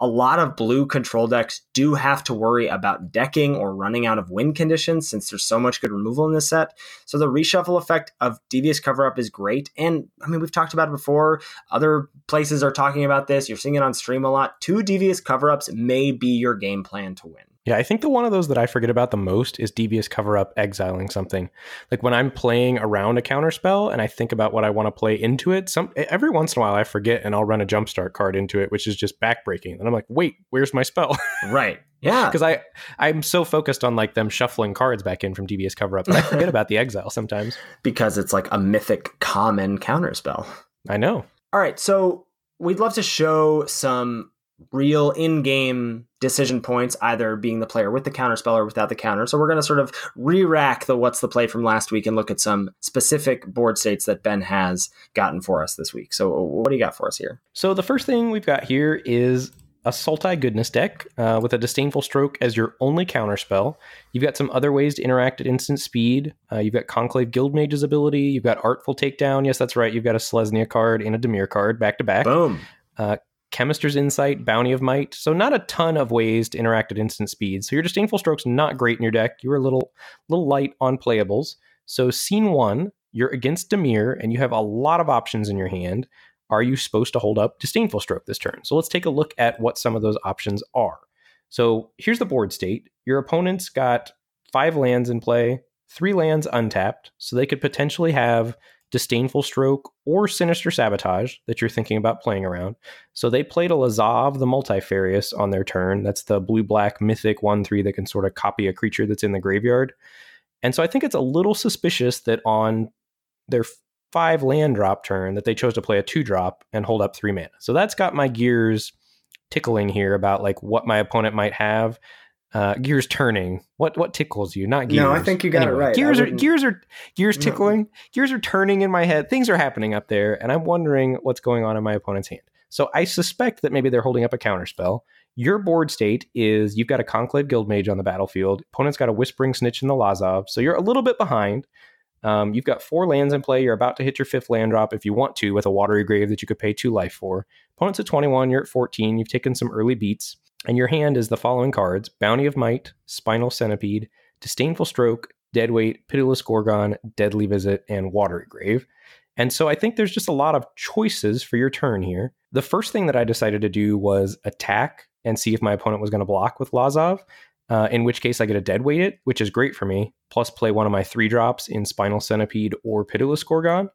a lot of blue control decks do have to worry about decking or running out of win conditions since there's so much good removal in this set. So the reshuffle effect of Devious Cover Up is great. And I mean, we've talked about it before. Other places are talking about this. You're seeing it on stream a lot. Two Devious Cover Ups may be your game plan to win. Yeah, I think the one of those that I forget about the most is devious cover up exiling something. Like when I'm playing around a counter spell and I think about what I want to play into it, some every once in a while I forget and I'll run a jumpstart card into it, which is just backbreaking. And I'm like, wait, where's my spell? *laughs* right. Yeah. Because I I'm so focused on like them shuffling cards back in from devious cover up that I forget *laughs* about the exile sometimes. Because it's like a mythic common counter spell. I know. All right, so we'd love to show some real in-game decision points, either being the player with the counter spell or without the counter. So we're going to sort of re-rack the what's the play from last week and look at some specific board states that Ben has gotten for us this week. So what do you got for us here? So the first thing we've got here is a Sultai Goodness deck uh, with a Disdainful Stroke as your only counter spell. You've got some other ways to interact at instant speed. Uh, you've got Conclave Guildmage's ability. You've got Artful Takedown. Yes, that's right. You've got a Selesnya card and a Dimir card back to back. Boom. Uh, Chemister's Insight, Bounty of Might. So not a ton of ways to interact at instant speed. So your Disdainful Stroke's not great in your deck. You're a little little light on playables. So scene one, you're against Dimir and you have a lot of options in your hand. Are you supposed to hold up Disdainful Stroke this turn? So let's take a look at what some of those options are. So here's the board state. Your opponent's got five lands in play, three lands untapped. So they could potentially have Disdainful Stroke, or Sinister Sabotage that you're thinking about playing around. So they played a Lazav the Multifarious on their turn. That's the blue black mythic 1 3 that can sort of copy a creature that's in the graveyard. And so I think it's a little suspicious that on their five land drop turn that they chose to play a two drop and hold up three mana. So that's got my gears tickling here about like what my opponent might have. Uh, gears turning. What what tickles you? Not gears. No, I think you got Anyway, it right. Gears are gears are gears No. tickling. Gears are turning in my head. Things are happening up there, and I'm wondering what's going on in my opponent's hand. So I suspect that maybe they're holding up a counter spell. Your board state is you've got a Conclave Guildmage on the battlefield. Opponent's got a Whispering Snitch in the Lazav, so you're a little bit behind. Um, you've got four lands in play. You're about to hit your fifth land drop if you want to with a Watery Grave that you could pay two life for. Opponent's at 21. You're at 14. You've taken some early beats, and your hand is the following cards: Bounty of Might, Spinal Centipede, Disdainful Stroke, Deadweight, Pitiless Gorgon, Deadly Visit, and Watery Grave. And so I think there's just a lot of choices for your turn here. The first thing that I decided to do was attack and see if my opponent was going to block with Lazav. Uh, in which case I get a dead weight it, which is great for me. Plus, play one of my three drops in Spinal Centipede or Pitiless Gorgon.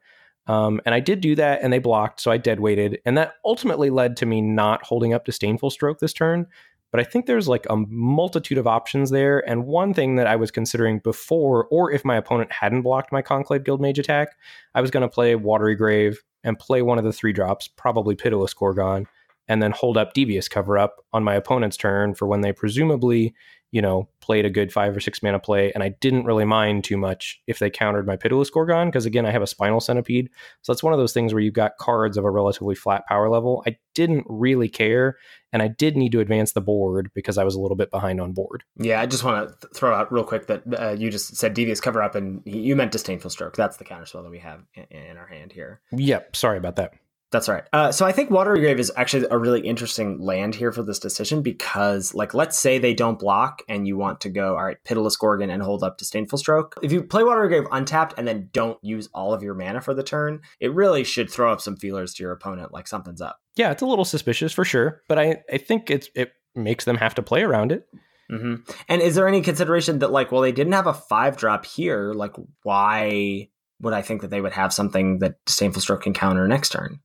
Um, and I did do that, and they blocked, so I dead weighted, and that ultimately led to me not holding up Disdainful Stroke this turn. But I think there's like a multitude of options there, and one thing that I was considering before, or if my opponent hadn't blocked my Conclave Guildmage attack, I was going to play Watery Grave and play one of the three drops, probably Pitiless Gorgon, and then hold up Devious Cover Up on my opponent's turn for when they presumably, you know, played a good five or six mana play. And I didn't really mind too much if they countered my Pitiless Gorgon, because again, I have a Spinal Centipede. So that's one of those things where you've got cards of a relatively flat power level. I didn't really care, and I did need to advance the board because I was a little bit behind on board. Yeah, I just want to th- throw out real quick that uh, you just said devious cover up, and you meant disdainful stroke. That's the counterspell that we have in, in our hand here. Yep, sorry about that. That's right. Uh, so I think Watery Grave is actually a really interesting land here for this decision because, like, let's say they don't block and you want to go, all right, Pitiless Gorgon and hold up Disdainful Stroke. If you play Watery Grave untapped and then don't use all of your mana for the turn, it really should throw up some feelers to your opponent, like something's up. Yeah, it's a little suspicious for sure, but I, I think it's it makes them have to play around it. hmm And is there any consideration that, like, well, they didn't have a five drop here. Like, why would I think that they would have something that Disdainful Stroke can counter next turn?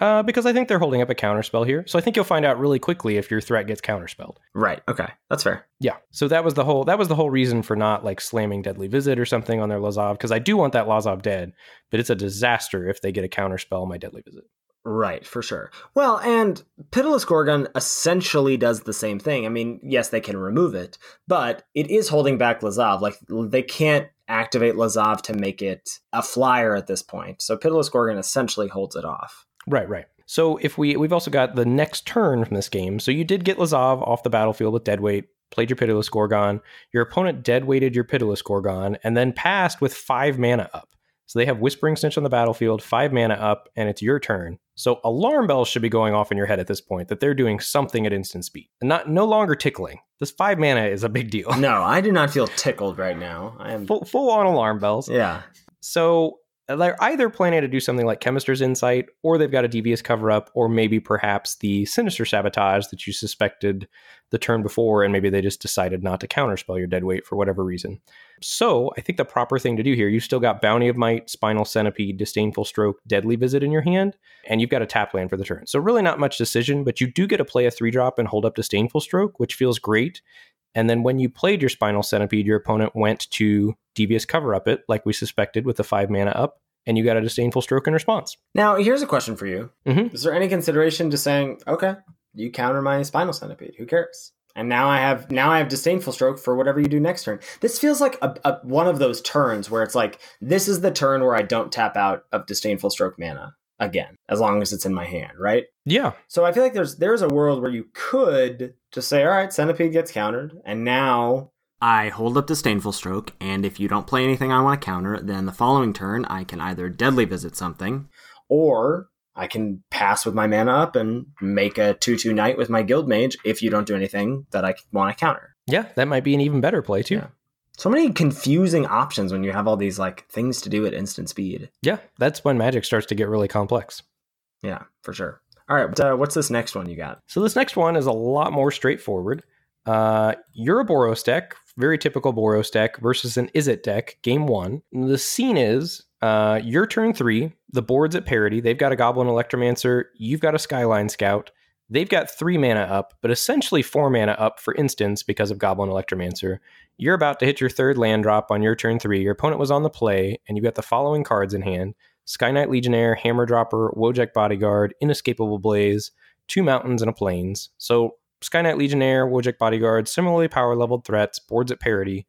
Uh, because I think they're holding up a counterspell here. So I think you'll find out really quickly if your threat gets counterspelled. Right. Okay. That's fair. Yeah. So that was the whole that was the whole reason for not like slamming Deadly Visit or something on their Lazav, because I do want that Lazav dead, but it's a disaster if they get a counterspell on my Deadly Visit. Right, for sure. Well, and Pitiless Gorgon essentially does the same thing. I mean, yes, they can remove it, but it is holding back Lazav. Like, they can't activate Lazav to make it a flyer at this point. So Pitiless Gorgon essentially holds it off. Right, right. So if we we've also got the next turn from this game. So you did get Lazav off the battlefield with deadweight, played your Pitiless Gorgon. Your opponent deadweighted your Pitiless Gorgon, and then passed with five mana up. So they have Whispering Snitch on the battlefield, five mana up, and it's your turn. So alarm bells should be going off in your head at this point that they're doing something at instant speed, and not no longer tickling. This five mana is a big deal. No, I do not feel tickled right now. I am. full full on alarm bells. Yeah. So they're either planning to do something like Chemister's Insight, or they've got a devious cover up, or maybe perhaps the sinister sabotage that you suspected the turn before, and maybe they just decided not to counterspell your dead weight for whatever reason. So I think the proper thing to do here, you've still got Bounty of Might, Spinal Centipede, Disdainful Stroke, Deadly Visit in your hand, and you've got a tap land for the turn. So really not much decision, but you do get to play a three drop and hold up Disdainful Stroke, which feels great. And then when you played your Spinal Centipede, your opponent went to Devious Cover Up it, like we suspected, with the five mana up, and you got a Disdainful Stroke in response. Now, here's a question for you Mhm. Is there any consideration to saying, okay, you counter my Spinal Centipede? Who cares? And now I have now I have disdainful stroke for whatever you do next turn. This feels like a, a one of those turns where it's like this is the turn where I don't tap out of disdainful stroke mana again, as long as it's in my hand, right? Yeah. So I feel like there's there's a world where you could just say, all right, centipede gets countered, and now I hold up disdainful stroke, and if you don't play anything I want to counter, then the following turn I can either deadly visit something, or I can pass with my mana up and make a two two knight with my guild mage if you don't do anything that I want to counter. Yeah, that might be an even better play too. Yeah. So many confusing options when you have all these like things to do at instant speed. Yeah, that's when magic starts to get really complex. Yeah, for sure. All right, uh, what's this next one you got? So this next one is a lot more straightforward. Uh, you're a Boros deck, very typical Boros deck versus an Izzet deck, game one. The scene is Uh, your turn three, the board's at parity. They've got a Goblin Electromancer. You've got a Skyline Scout. They've got three mana up, but essentially four mana up for instance because of Goblin Electromancer. You're about to hit your third land drop on your turn three. Your opponent was on the play, and you've got the following cards in hand Sky Knight Legionnaire, Hammer Dropper, Wojek Bodyguard, Inescapable Blaze, two mountains, and a plains. So, Sky Knight Legionnaire, Wojek Bodyguard, similarly power leveled threats, boards at parity.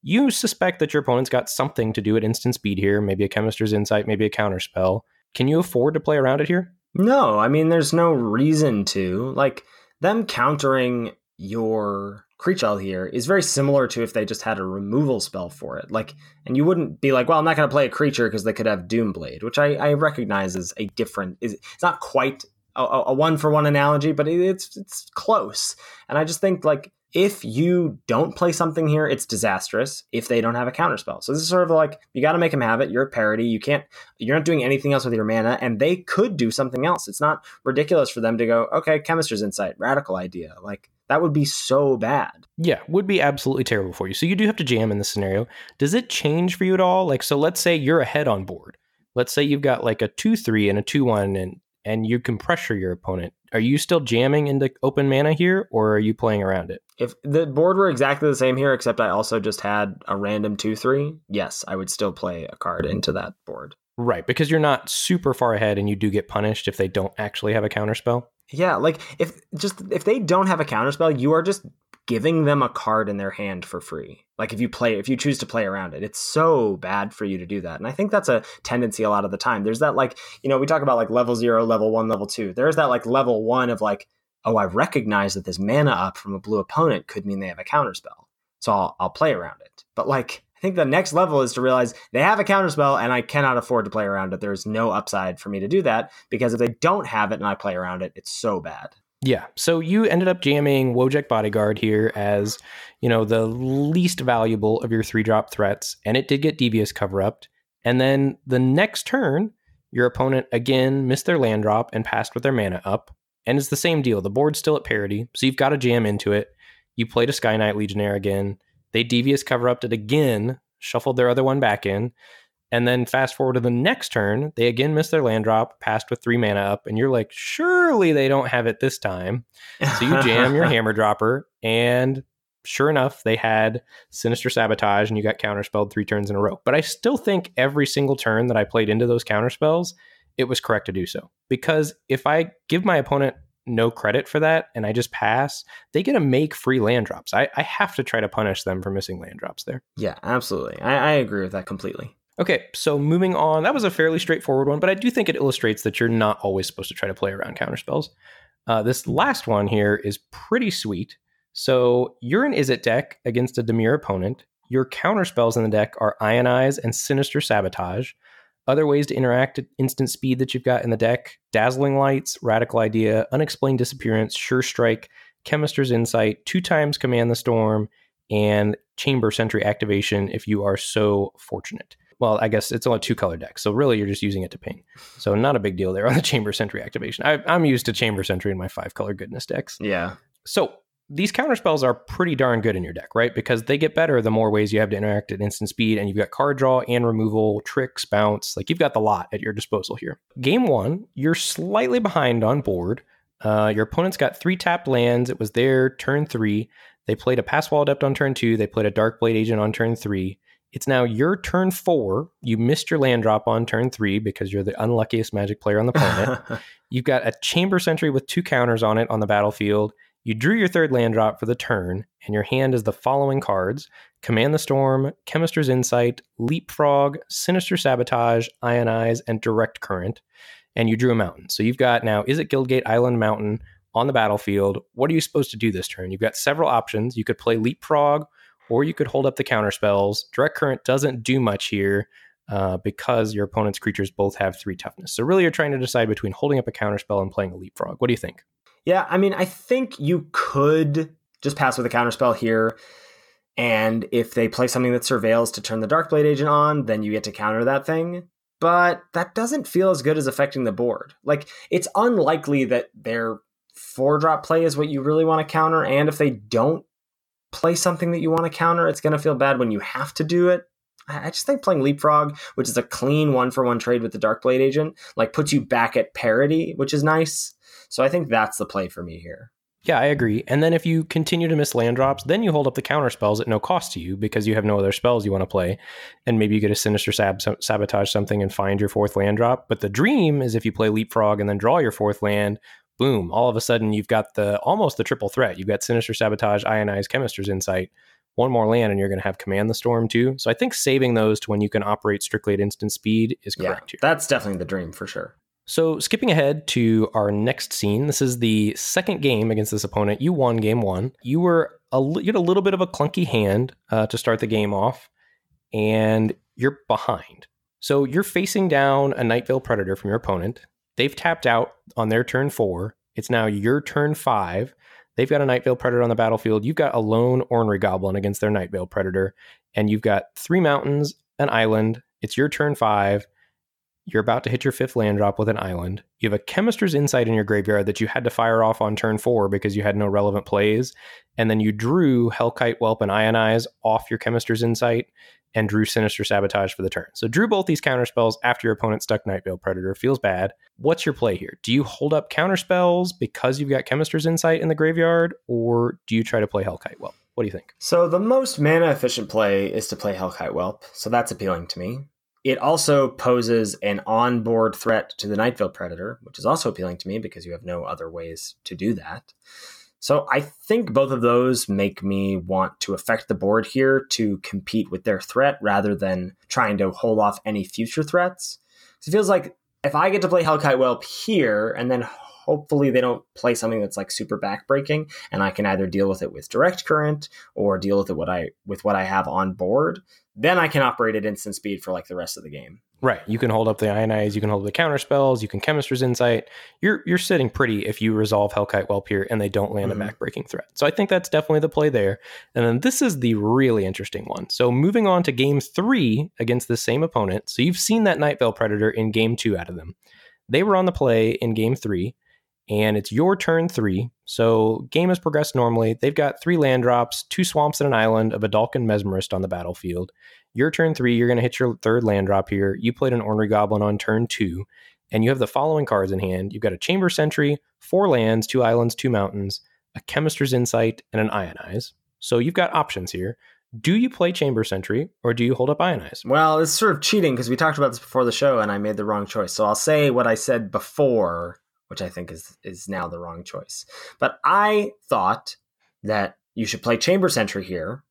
You suspect that your opponent's got something to do at instant speed here, maybe a Chemister's Insight, maybe a counterspell. Can you afford to play around it here? No, I mean, there's no reason to. Like, them countering your creature here is very similar to if they just had a removal spell for it. Like, and you wouldn't be like, well, I'm not going to play a creature because they could have Doomblade, which I, I recognize as a different. Is it's not quite a, a one for one analogy, but it's it's close. And I just think like if you don't play something here, it's disastrous if they don't have a counterspell. So this is sort of like you got to make them have it. You're at parity. You can't. You're not doing anything else with your mana, and they could do something else. It's not ridiculous for them to go, okay, Chemister's Insight, radical idea. Like that would be so bad. Yeah, would be absolutely terrible for you. So you do have to jam in this scenario. Does it change for you at all? Like, so let's say you're ahead on board. Let's say you've got like a two three and a two one, and and you can pressure your opponent. Are you still jamming into open mana here, or are you playing around it? If the board were exactly the same here, except I also just had a random 2 3, yes, I would still play a card into that board. Right, because you're not super far ahead and you do get punished if they don't actually have a counterspell. Yeah, like if just if they don't have a counterspell, you are just giving them a card in their hand for free. Like if you play if you choose to play around it. It's so bad for you to do that. And I think that's a tendency a lot of the time. There's that like, you know, we talk about like level 0, level 1, level 2. There's that like level 1 of like oh, I recognize that this mana up from a blue opponent could mean they have a counterspell. So I'll I'll play around it. But like think the next level is to realize they have a counterspell and I cannot afford to play around it. There's no upside for me to do that because if they don't have it and I play around it, it's so bad. Yeah. So you ended up jamming Wojek Bodyguard here as, you know, the least valuable of your three drop threats, and it did get Devious Cover Up. And then the next turn, your opponent again missed their land drop and passed with their mana up. And it's the same deal. The board's still at parity, so you've got to jam into it. You played a Sky Knight Legionnaire again. They Devious Cover Up it again, shuffled their other one back in. And then fast forward to the next turn, they again miss their land drop, passed with three mana up, and you're like, surely they don't have it this time. So you jam your *laughs* hammer dropper, and sure enough, they had sinister sabotage, and you got counterspelled three turns in a row. But I still think every single turn that I played into those counterspells, it was correct to do so. Because if I give my opponent no credit for that and I just pass, they get to make free land drops. I, I have to try to punish them for missing land drops there. Yeah, absolutely. I, I agree with that completely. Okay, so moving on, that was a fairly straightforward one, but I do think it illustrates that you're not always supposed to try to play around counterspells. Uh, this last one here is pretty sweet. So you're an Izzet deck against a Dimir opponent. Your counterspells in the deck are Ionize and Sinister Sabotage. Other ways to interact at instant speed that you've got in the deck Dazzling Lights, Radical Idea, Unexplained Disappearance, Sure Strike, Chemister's Insight, two times Command the Storm, and Chamber Sentry activation if you are so fortunate well, I guess it's only two color decks, So really you're just using it to ping. So not a big deal there on the *laughs* Chamber Sentry activation. I, am used to Chamber Sentry in my five color goodness decks. Yeah. So these counter spells are pretty darn good in your deck, right? Because they get better the more ways you have to interact at instant speed, and you've got card draw and removal, tricks, bounce. Like you've got the lot at your disposal here. Game one, you're slightly behind on board. Uh, your opponent's got three tapped lands. It was their turn three. They played a Passwall Adept on turn two. They played a Darkblade Agent on turn three. It's now your turn four. You missed your land drop on turn three because you're the unluckiest magic player on the planet. *laughs* You've got a chamber sentry with two counters on it on the battlefield. You drew your third land drop for the turn, and your hand is the following cards Command the Storm, Chemister's Insight, Leapfrog, Sinister Sabotage, Ionize, and Direct Current. And you drew a mountain. So you've got now, is it Guildgate Island Mountain on the battlefield? What are you supposed to do this turn? You've got several options. You could play Leapfrog or you could hold up the counter spells. Direct current doesn't do much here uh, because your opponent's creatures both have three toughness. So really, you're trying to decide between holding up a counter spell and playing a leapfrog. What do you think? Yeah, I mean, I think you could just pass with a counterspell here. And if they play something that surveils to turn the Darkblade agent on, then you get to counter that thing. But that doesn't feel as good as affecting the board. Like, it's unlikely that their four drop play is what you really want to counter. And if they don't play something that you want to counter, it's going to feel bad when you have to do it. I just think playing Leapfrog, which is a clean one for one trade with the Darkblade agent, like puts you back at parity, which is nice. So I think that's the play for me here. Yeah, I agree. And then if you continue to miss land drops, then you hold up the counter spells at no cost to you because you have no other spells you want to play. And maybe you get a sinister sab- sabotage something and find your fourth land drop. But the dream is if you play leapfrog and then draw your fourth land, boom, all of a sudden you've got the almost the triple threat. You've got sinister sabotage, ionized chemister's insight, one more land, and you're going to have command the storm too. So I think saving those to when you can operate strictly at instant speed is correct yeah, here. That's definitely the dream for sure. So, skipping ahead to our next scene, this is the second game against this opponent. You won game one. You were a, you had a little bit of a clunky hand uh, to start the game off, and you're behind. So, you're facing down a Night Veil Predator from your opponent. They've tapped out on their turn four. It's now your turn five. They've got a Night Veil Predator on the battlefield. You've got a lone Ornery Goblin against their Night Veil Predator, and you've got three mountains, an island. It's your turn five you're about to hit your fifth land drop with an island. You have a Chemister's Insight in your graveyard that you had to fire off on turn four because you had no relevant plays. And then you drew Hellkite Whelp and Ionize off your Chemister's Insight and drew Sinister Sabotage for the turn. So drew both these counter spells after your opponent stuck Night Veil Predator. Feels bad. What's your play here? Do you hold up counter spells because you've got Chemister's Insight in the graveyard, or do you try to play Hellkite Whelp? What do you think? So the most mana efficient play is to play Hellkite Whelp. So that's appealing to me. It also poses an onboard threat to the Night Veil Predator, which is also appealing to me because you have no other ways to do that. So I think both of those make me want to affect the board here to compete with their threat rather than trying to hold off any future threats. So it feels like if I get to play Hellkite Whelp here and then hopefully they don't play something that's like super backbreaking and I can either deal with it with direct current or deal with it what I with what I have on board then I can operate at instant speed for like the rest of the game. Right. You can hold up the ionize, you can hold the counter spells, you can chemister's insight. You're you're sitting pretty if you resolve Hellkite Whelp here and they don't land mm-hmm. a backbreaking threat. So I think that's definitely the play there. And then this is the really interesting one. So moving on to game three against the same opponent. So you've seen that Night Veil Predator in game two out of them. They were on the play in game three and it's your turn three. So game has progressed normally. They've got three land drops, two swamps and an island, of a Vedalken Mesmerist on the battlefield. Your turn three, you're going to hit your third land drop here. You played an Ornery Goblin on turn two, and you have the following cards in hand. You've got a Chamber Sentry, four lands, two islands, two mountains, a Chemister's Insight, and an Ionize. So you've got options here. Do you play Chamber Sentry or do you hold up Ionize? Well, it's sort of cheating because we talked about this before the show and I made the wrong choice. So I'll say what I said before which I think is is now the wrong choice. But I thought that you should play Chamber Sentry here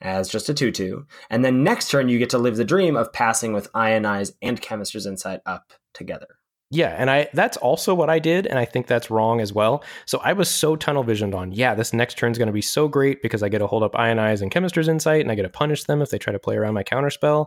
as just a 2 2. And then next turn, you get to live the dream of passing with Ionize and Chemister's Insight up together. Yeah, and I that's also what I did, and I think that's wrong as well. So I was so tunnel visioned on, yeah, this next turn is going to be so great because I get to hold up Ionize and Chemister's Insight, and I get to punish them if they try to play around my counterspell.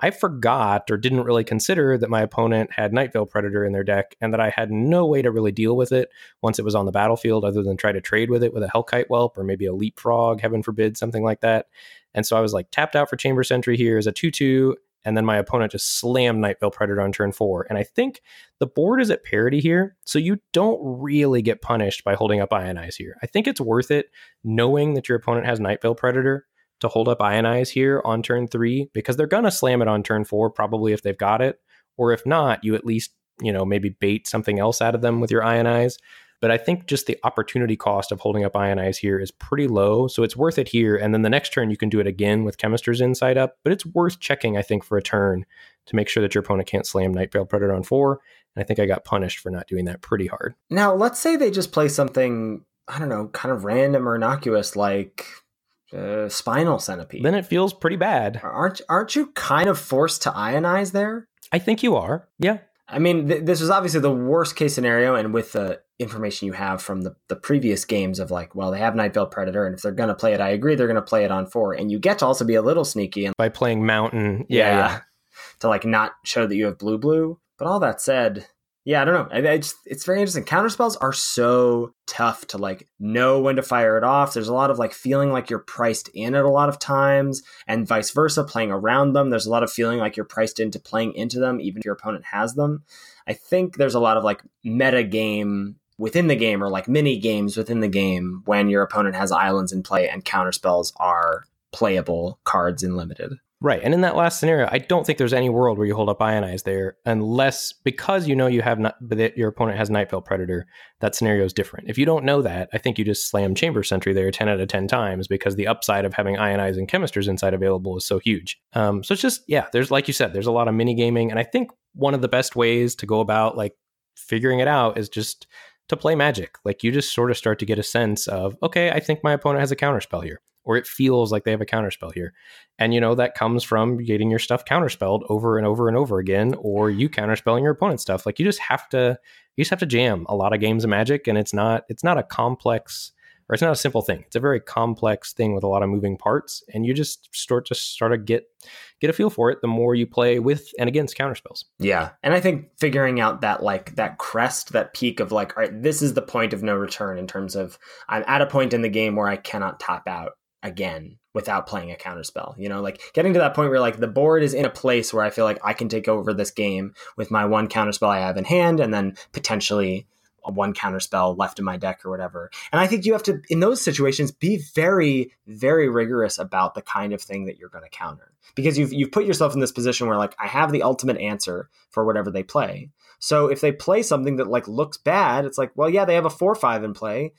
I forgot or didn't really consider that my opponent had Night Veil Predator in their deck and that I had no way to really deal with it once it was on the battlefield other than try to trade with it with a Hellkite Whelp or maybe a Leapfrog, heaven forbid, something like that. And so I was like tapped out for Chamber Sentry here as a 2 2. And then my opponent just slammed Night Veil Predator on turn four. And I think the board is at parity here. So you don't really get punished by holding up Ionize here. I think it's worth it knowing that your opponent has Night Veil Predator to hold up Ionize here on turn three because they're going to slam it on turn four, probably if they've got it. Or if not, you at least, you know, maybe bait something else out of them with your Ionize. But I think just the opportunity cost of holding up Ionize here is pretty low. So it's worth it here. And then the next turn, you can do it again with Chemister's Insight up. But it's worth checking, I think, for a turn to make sure that your opponent can't slam Night Veil Predator on four. And I think I got punished for not doing that pretty hard. Now, let's say they just play something, I don't know, kind of random or innocuous like uh, spinal centipede. Then it feels pretty bad. Aren't aren't you kind of forced to ionize there? I think you are. Yeah. I mean, th- this was obviously the worst case scenario, and with the information you have from the, the previous games of like, well, they have Night Veil Predator, and if they're going to play it, I agree, they're going to play it on four, and you get to also be a little sneaky and by playing Mountain, yeah, yeah, yeah. to like not show that you have blue blue. But all that said, yeah, I don't know. It's very interesting. Counterspells are so tough to like know when to fire it off. There's a lot of like feeling like you're priced in at a lot of times, and vice versa, playing around them. There's a lot of feeling like you're priced into playing into them, even if your opponent has them. I think there's a lot of like meta game within the game or like mini games within the game when your opponent has islands in play and counterspells are playable cards in limited. Right. And in that last scenario, I don't think there's any world where you hold up Ionize there unless because you know you have not that your opponent has Nightveil Predator, that scenario is different. If you don't know that, I think you just slam Chamber Sentry there 10 out of 10 times because the upside of having Ionize and Chemisters insight available is so huge. Um, so it's just, yeah, there's like you said, there's a lot of mini gaming. And I think one of the best ways to go about like figuring it out is just to play magic. Like you just sort of start to get a sense of, okay, I think my opponent has a counterspell here or it feels like they have a counterspell here. And you know, that comes from getting your stuff counterspelled over and over and over again, or you counterspelling your opponent's stuff. Like you just have to you just have to jam a lot of games of magic and it's not it's not a complex or it's not a simple thing. It's a very complex thing with a lot of moving parts. And you just start to start to get get a feel for it the more you play with and against counterspells. Yeah. And I think figuring out that like that crest, that peak of like, all right, this is the point of no return in terms of I'm at a point in the game where I cannot top out again without playing a counterspell. You know, like getting to that point where like the board is in a place where I feel like I can take over this game with my one counterspell I have in hand and then potentially one counterspell left in my deck or whatever. And I think you have to in those situations be very very rigorous about the kind of thing that you're going to counter. Because you've you've put yourself in this position where like I have the ultimate answer for whatever they play. So if they play something that like looks bad, it's like, well, yeah, they have a 4/5 in play,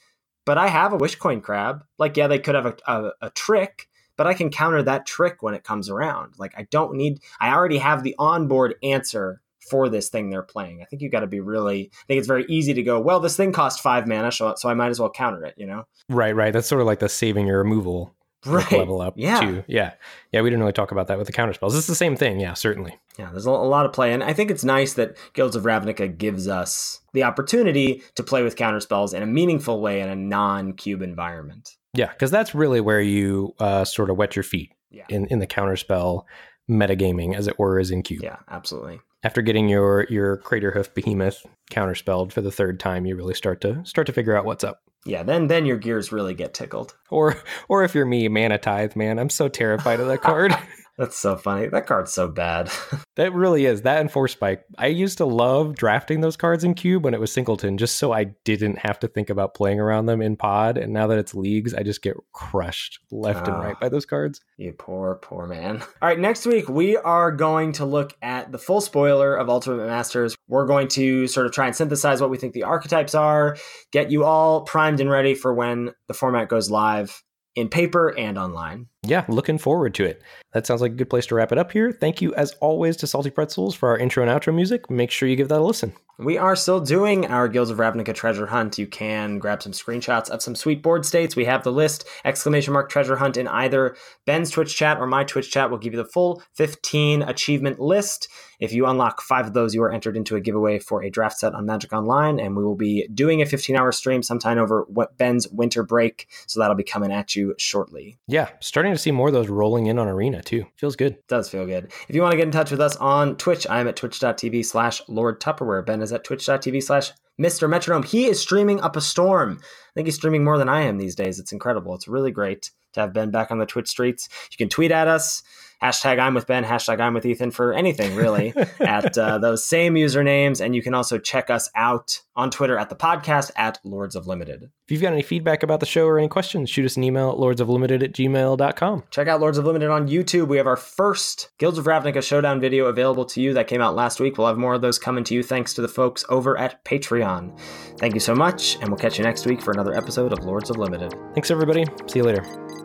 but I have a Wishcoin Crab. Like, yeah, they could have a, a, a, trick, but I can counter that trick when it comes around. Like, I don't need, I already have the onboard answer for this thing they're playing. I think you got to be really, I think it's very easy to go, well, this thing costs five mana, so, so I might as well counter it, you know? Right, right. That's sort of like the saving your removal right. level up yeah. too. Yeah. Yeah, we didn't really talk about that with the counter spells. It's the same thing, yeah, certainly. Yeah, there's a lot of play. And I think it's nice that Guilds of Ravnica gives us the opportunity to play with counter spells in a meaningful way in a non-cube environment. Yeah, because that's really where you uh, sort of wet your feet yeah. in, in the counterspell metagaming, as it were, is in cube. Yeah, absolutely. After getting your your Craterhoof Behemoth counterspelled for the third time, you really start to start to figure out what's up yeah, then then your gears really get tickled. Or or if you're me, Mana Tithe, man, I'm so terrified of that card. *laughs* That's so funny. That card's so bad. *laughs* that really is. That and Force Spike. I used to love drafting those cards in Cube when it was Singleton, just so I didn't have to think about playing around them in Pod. And now that it's leagues, I just get crushed left oh, and right ah, by those cards. You poor, poor man. *laughs* All right, next week we are going to look at the full spoiler of Ultimate Masters. We're going to sort of try and synthesize what we think the archetypes are, get you all primed and ready for when the format goes live in paper and online. Yeah, looking forward to it. That sounds like a good place to wrap it up here. Thank you, as always, to Salty Pretzels for our intro and outro music. Make sure you give that a listen. We are still doing our Guilds of Ravnica treasure hunt. You can grab some screenshots of some sweet board states. We have the list, exclamation mark treasure hunt in either Ben's Twitch chat or my Twitch chat will give you the full 15 achievement list. If you unlock five of those, you are entered into a giveaway for a draft set on Magic Online, and we will be doing a 15 hour stream sometime over Ben's winter break. So that'll be coming at you shortly. Yeah, starting to see more of those rolling in on Arena too. Feels good. does feel good. If you want to get in touch with us on Twitch, I'm at twitch.tv slash Lord Tupperware. Ben is at twitch.tv slash Mr. Metronome. He is streaming up a storm. I think he's streaming more than I am these days. It's incredible. It's really great to have Ben back on the Twitch streets. You can tweet at us hashtag I'm with Ben, hashtag I'm with Ethan for anything really *laughs* at uh, those same usernames. And you can also check us out on Twitter at the podcast at Lords of Limited. If you've got any feedback about the show or any questions, shoot us an email at lordsoflimited at gmail.com. Check out Lords of Limited on YouTube. We have our first Guilds of Ravnica showdown video available to you that came out last week. We'll have more of those coming to you thanks to the folks over at Patreon. Thank you so much, and we'll catch you next week for another episode of Lords of Limited. Thanks, everybody. See you later.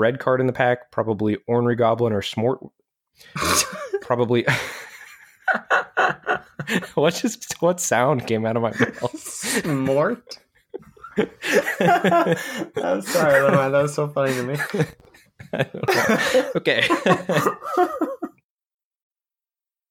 Red card in the pack, probably Ornery Goblin or Smort. *laughs* probably *laughs* what just what sound came out of my mouth? Mort. *laughs* I'm sorry. That was so funny to me. okay.